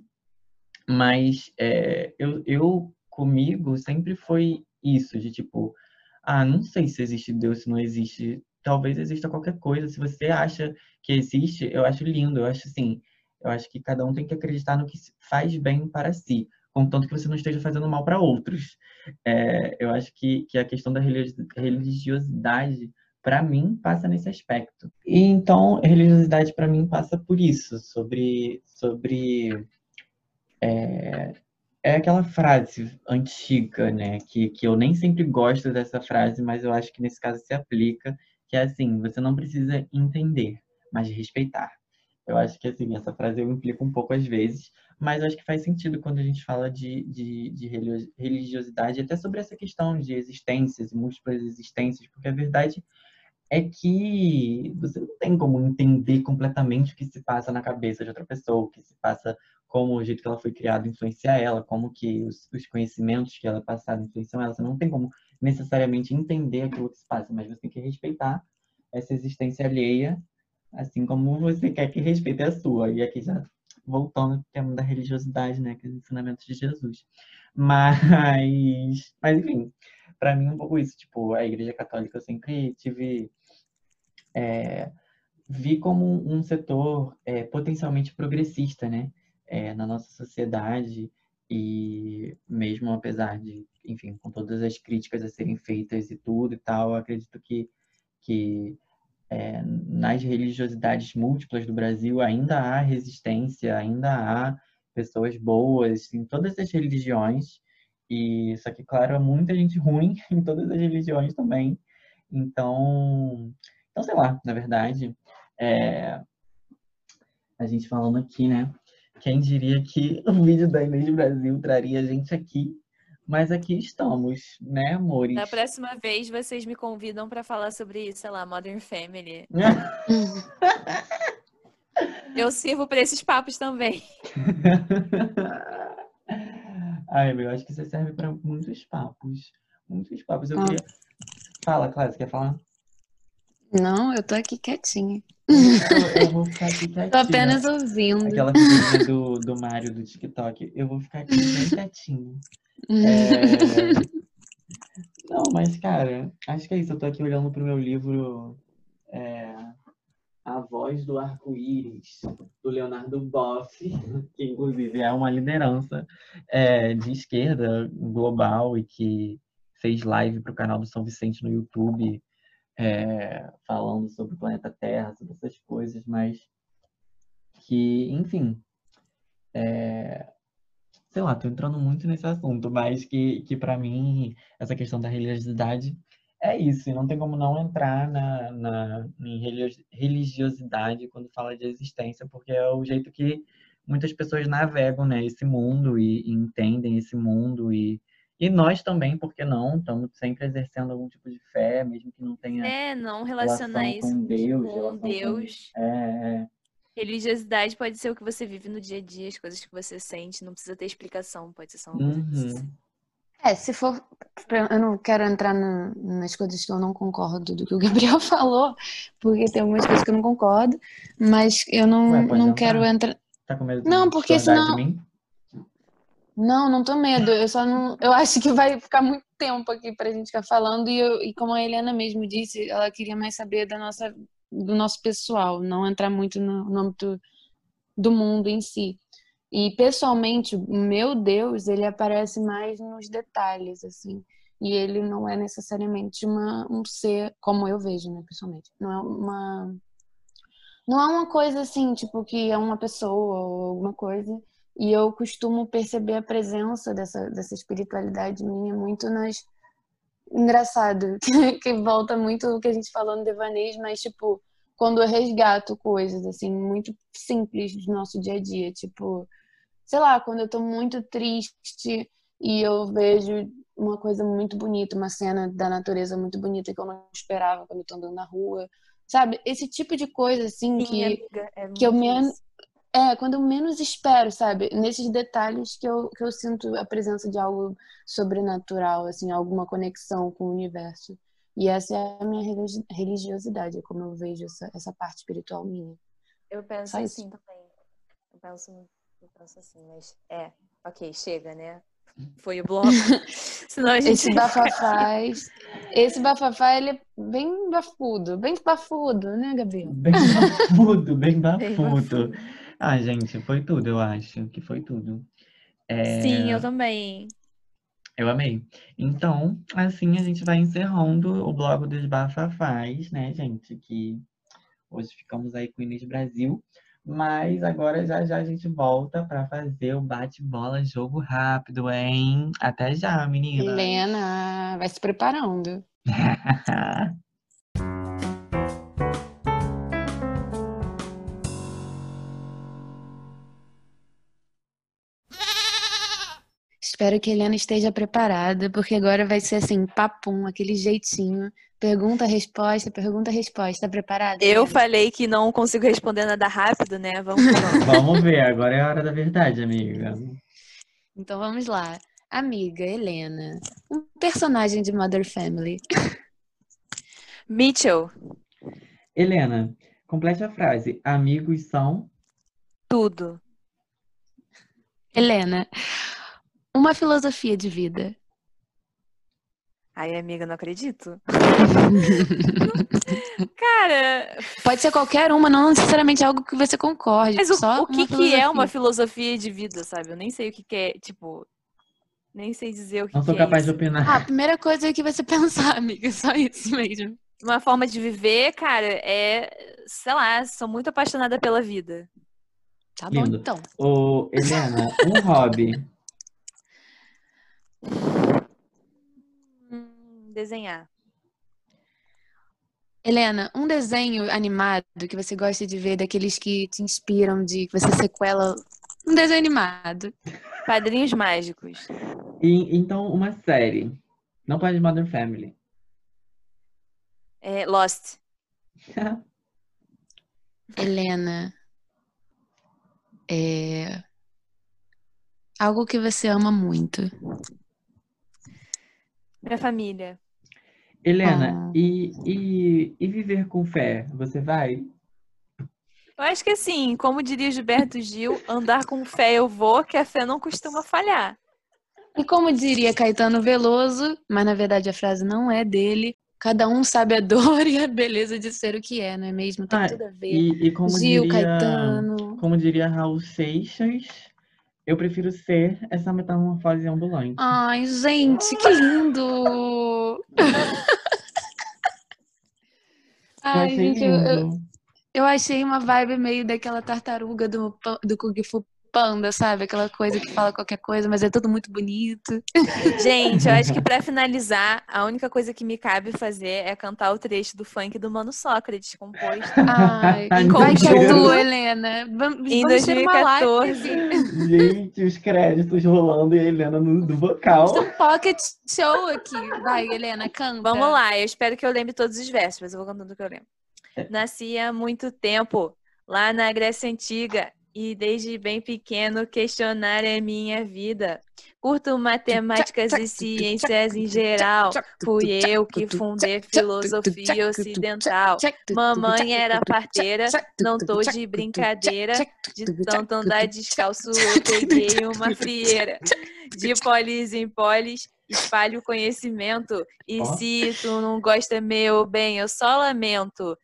Mas é, eu, eu, comigo, sempre foi isso, de tipo, ah, não sei se existe Deus, se não existe, talvez exista qualquer coisa. Se você acha que existe, eu acho lindo, eu acho assim, eu acho que cada um tem que acreditar no que faz bem para si, contanto que você não esteja fazendo mal para outros. É, eu acho que, que a questão da religiosidade, para mim, passa nesse aspecto. E então, religiosidade para mim passa por isso, sobre sobre é, é aquela frase antiga, né? Que, que eu nem sempre gosto dessa frase, mas eu acho que nesse caso se aplica, que é assim, você não precisa entender, mas respeitar. Eu acho que assim, essa frase eu implico um pouco às vezes, mas acho que faz sentido quando a gente fala de, de, de religiosidade, até sobre essa questão de existências e múltiplas existências, porque a verdade é que você não tem como entender completamente o que se passa na cabeça de outra pessoa, o que se passa, como o jeito que ela foi criada influencia ela, como que os, os conhecimentos que ela é passada influenciam ela. Você não tem como necessariamente entender aquilo que se passa, mas você tem que respeitar essa existência alheia assim como você quer que respeite a sua. E aqui já voltando ao tema da religiosidade, né, que é os ensinamentos de Jesus. Mas, mas enfim, para mim é um pouco isso, tipo, a Igreja Católica eu sempre tive é, vi como um setor é, potencialmente progressista, né, é, na nossa sociedade e mesmo apesar de, enfim, com todas as críticas a serem feitas e tudo e tal, acredito que que é, nas religiosidades múltiplas do Brasil ainda há resistência, ainda há pessoas boas em todas as religiões. E só que, claro, há muita gente ruim em todas as religiões também. Então, então sei lá, na verdade, é, a gente falando aqui, né? Quem diria que o vídeo da Inês Brasil traria a gente aqui mas aqui estamos, né, amores? Na próxima vez vocês me convidam para falar sobre, sei lá, Modern Family. eu sirvo para esses papos também. Ai, eu acho que você serve para muitos papos. Muitos papos. Eu ah. queria... Fala, Clara, você quer falar? Não, eu tô aqui quietinha. Eu, eu vou ficar aqui quietinha. Tô apenas ouvindo. Aquela figurinha do, do Mário do TikTok. Eu vou ficar aqui bem quietinho. É... Não, mas, cara, acho que é isso. Eu tô aqui olhando pro meu livro é... A Voz do Arco-Íris, do Leonardo Boff, que inclusive é uma liderança é, de esquerda global e que fez live pro canal do São Vicente no YouTube, é, falando sobre o planeta Terra, sobre essas coisas, mas que, enfim, é, sei lá, tô entrando muito nesse assunto, mas que, que para mim, essa questão da religiosidade é isso, e não tem como não entrar na, na, em religiosidade quando fala de existência, porque é o jeito que muitas pessoas navegam né, esse mundo e, e entendem esse mundo e, E nós também, por que não? Estamos sempre exercendo algum tipo de fé, mesmo que não tenha É, não relação relacionar isso com Deus, com relação com- Deus. É, é. Religiosidade pode ser o que você vive no dia a dia, as coisas que você sente, não precisa ter explicação, pode ser só uma coisa que você Uhum. sente. É, se for. Eu não quero entrar na- nas coisas que eu não concordo do que o Gabriel falou, porque tem algumas coisas que eu não concordo, mas eu não, Ué, não entrar. quero entrar. Tá com medo de Não, porque senão- de mim? Não, não tô medo. Eu só não. Eu acho que vai ficar muito tempo aqui pra gente ficar falando, e, eu- e como a Helena mesmo disse, ela queria mais saber da nossa, do nosso pessoal, não entrar muito no, no âmbito do mundo em si. E pessoalmente, meu Deus, ele aparece mais nos detalhes, assim. E ele não é necessariamente uma, um ser, como eu vejo, né, pessoalmente. Não é uma. Não é uma coisa assim, tipo, que é uma pessoa ou alguma coisa. E eu costumo perceber a presença dessa, dessa espiritualidade minha muito nas. Engraçado, que, volta muito o que a gente falou no devaneios, mas, tipo, quando eu resgato coisas, assim, muito simples do nosso dia a dia. Tipo, sei lá, quando eu tô muito triste e eu vejo uma coisa muito bonita, uma cena da natureza muito bonita que eu não esperava quando eu tô andando na rua. Sabe? Esse tipo de coisa, assim, Sim, que. amiga, é que eu isso. É, quando eu menos espero, sabe? Nesses detalhes que eu, que eu sinto a presença de algo sobrenatural, assim, alguma conexão com o universo. E essa é a minha religi- religiosidade, é como eu vejo essa, essa parte espiritual minha. Eu penso Só isso. assim também. Eu penso, eu penso assim, mas é, ok, chega, né? Foi o bloco. Senão a gente. Esse bafafás, esse bafafá, ele é bem bafudo, bem bafudo, né, Gabriel? Bem bafudo, bem Bem bafudo. Ah, gente, foi tudo, eu acho que foi tudo. É, Sim, eu também. eu amei. Então, assim a gente vai encerrando o blog dos Bafafás, né, gente? Que hoje ficamos aí com o Inês Brasil. Mas agora já já a gente volta para fazer o bate-bola jogo rápido, hein? Até já, menina. Helena, vai se preparando. Espero que a Helena esteja preparada, porque agora vai ser assim, papum, aquele jeitinho. Pergunta, resposta, pergunta, resposta. Tá preparada? Eu Helena? falei que não consigo responder nada rápido, né? Vamos. Vamos ver, agora é a hora da verdade, amiga. Então vamos lá. Amiga Helena, um personagem de Mother Family. Mitchell, Helena, complete a frase. Amigos são. tudo. Helena, uma filosofia de vida. Ai, amiga, não acredito. Cara, Pode ser qualquer uma, não necessariamente algo que você concorde. mas o, só o que, que é uma filosofia. de vida, sabe? Eu nem sei o que, que é, tipo. Nem sei dizer o que, Não sou que é capaz de isso. opinar. Ah, a primeira coisa é que você pensar, amiga, só isso mesmo. Uma forma de viver, cara, é. Sei lá, sou muito apaixonada pela vida. Tá bom, Lindo. então. Ô, Helena, um hobby. Hum, desenhar. Helena, um desenho animado que você gosta de ver, daqueles que te inspiram, de que você sequela. Um desenho animado. Padrinhos mágicos. E, então, uma série. Não pode Modern Family. É, Lost. Helena, é algo que você ama muito. Minha família. Helena, Ah. e, e, e viver com fé? Você vai? Eu acho que assim, como diria Gilberto Gil, andar com fé eu vou, que a fé não costuma falhar. E como diria Caetano Veloso, mas na verdade a frase não é dele, cada um sabe a dor e a beleza de ser o que é, não é mesmo? Tem Ah, tudo a ver. E, e como Gil, diria, Caetano. como diria Raul Seixas, eu prefiro ser essa metamorfose ambulante. Ai, gente, que lindo! Ai, gente, eu, eu, achei uma vibe meio daquela tartaruga do, do Kung Fu panda, sabe? Aquela coisa que fala qualquer coisa, mas é tudo muito bonito. Gente, eu acho que pra finalizar, a única coisa que me cabe fazer é cantar o trecho do funk do Mano Sócrates, composto Ai, Ai, vai que é tua, Helena. Vamos, em vamos ter uma live. 2014. Gente, os créditos rolando e a Helena no, do vocal. Um pocket show aqui. Vai, Helena, canta. Vamos lá, eu espero que eu lembre todos os versos, mas eu vou cantando o que eu lembro. Nasci há muito tempo, lá na Grécia Antiga, e desde bem pequeno questionar é minha vida. Curto matemáticas e ciências em geral. Fui eu que fundei filosofia ocidental. Mamãe era parteira, não tô de brincadeira. De tanto andar descalço, eu peguei uma frieira. De polis em polis, espalho conhecimento. E se tu não gosta meu bem, eu só lamento.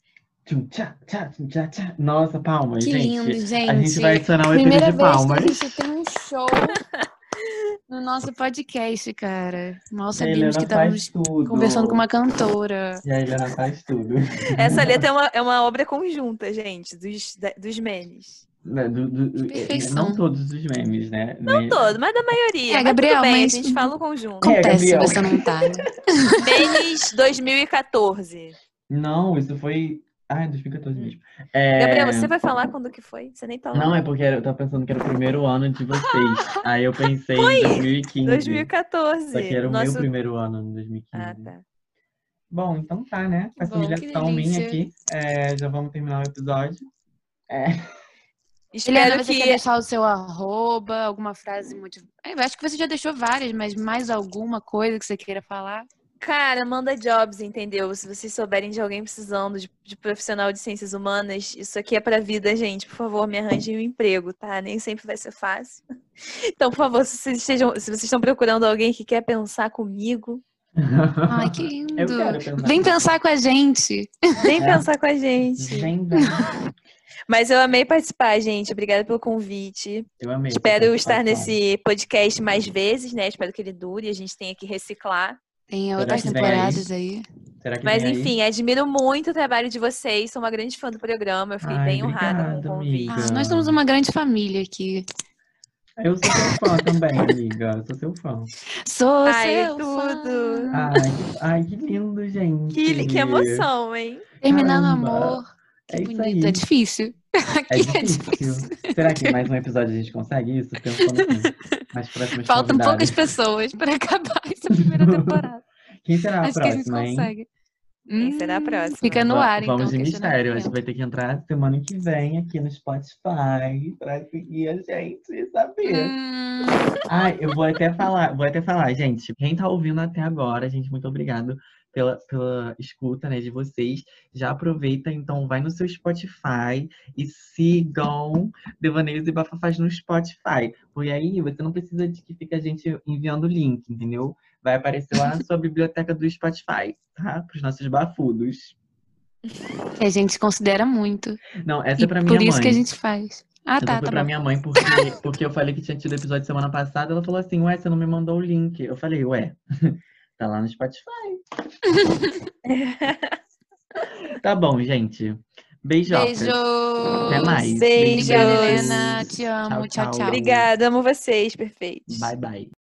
Tchum, tchá, tchá, tchum, tchá, tchá. Nossa, palmas, Que gente. lindo, gente. A gente vai adicionar um Primeira EP de vez palmas. que a gente tem um show no nosso podcast, cara. Mal sabíamos que estávamos conversando com uma cantora. E a Helena faz tudo. Essa letra é uma, é uma obra conjunta, gente, dos, dos memes. Né, do- do- do- Perfeição. não todos os memes, né? Não Nem- todo, mas da maioria. É, Mas Gabriel, tudo bem, mas- a gente fala o conjunto. É, Acontece Gabriel. você não tá. né? Memes 2014. Não, isso foi. Ai, 2014 mesmo. É, Gabriel, você vai falar quando que foi? Você nem tá lá. Não, é porque eu tava pensando que era o primeiro ano de vocês. Aí eu pensei em 2015. 2014. Só que era o Nosso... meu primeiro ano, em 2015. Ah, tá. Bom, então tá, né? Com essa Bom, que humilhação minha aqui, é, já vamos terminar o episódio. É, Helena, Espero você quer que. deixar o seu arroba, alguma frase motiv... Eu acho que você já deixou várias, mas mais alguma coisa que você queira falar? Cara, manda jobs, entendeu? Se vocês souberem de alguém precisando de, de profissional de ciências humanas, isso aqui é pra vida, gente. Por favor, me arranjem um emprego, tá? Nem sempre vai ser fácil. Então, por favor, se vocês, estejam, se vocês estão procurando alguém que quer pensar comigo, Ai, que lindo. Pensar. Vem pensar com a gente. vem É. pensar com a gente. Vem, vem. Mas eu amei participar, gente. Obrigada pelo convite. Eu amei. Espero estar nesse podcast mais vezes, né? Espero que ele dure e a gente tenha que reciclar. Tem outras temporadas aí. Será que Mas enfim, admiro muito o trabalho de vocês. Sou uma grande fã do programa. Eu fiquei Ai, bem honrada com o convite. amiga. Ah, nós somos uma grande família aqui. Eu sou seu fã também, amiga. Eu sou seu fã. Sou Ai, seu tudo. fã. Ai, que- ai, que lindo, gente. Que, que emoção, hein? Terminar no Caramba. amor. Que É isso bonito. aí. É difícil. É Aqui é difícil. difícil. Será que mais um episódio a gente consegue isso? Pensando próximas Faltam convidadas. poucas pessoas para acabar essa primeira temporada. Quem será a Acho que a gente próxima, consegue. Quem será a Hum, próxima? Fica no ar, então. Vamos de mistério. A gente vai ter que entrar semana que vem aqui no Spotify pra seguir a gente e saber. Hum, Ai, eu vou até falar, vou até falar, gente. Quem tá ouvindo até agora, gente, muito obrigado pela, pela escuta, né, de vocês. Já aproveita, então, vai no seu Spotify e sigam Devaneios e Bafafás no Spotify. Porque aí você não precisa de que fique a gente enviando o link, entendeu? Vai aparecer lá na sua biblioteca do Spotify, tá? Para os nossos bafudos. que a gente considera muito. Não, essa E é pra minha por isso mãe. que a gente faz. Ah, Essa tá, foi tá pra bom. minha mãe porque, porque eu falei que tinha tido episódio semana passada. Ela falou assim: Ué, você não me mandou o link. Eu falei: Ué, tá lá no Spotify. tá bom, gente. Beijocas. Beijo. Até mais.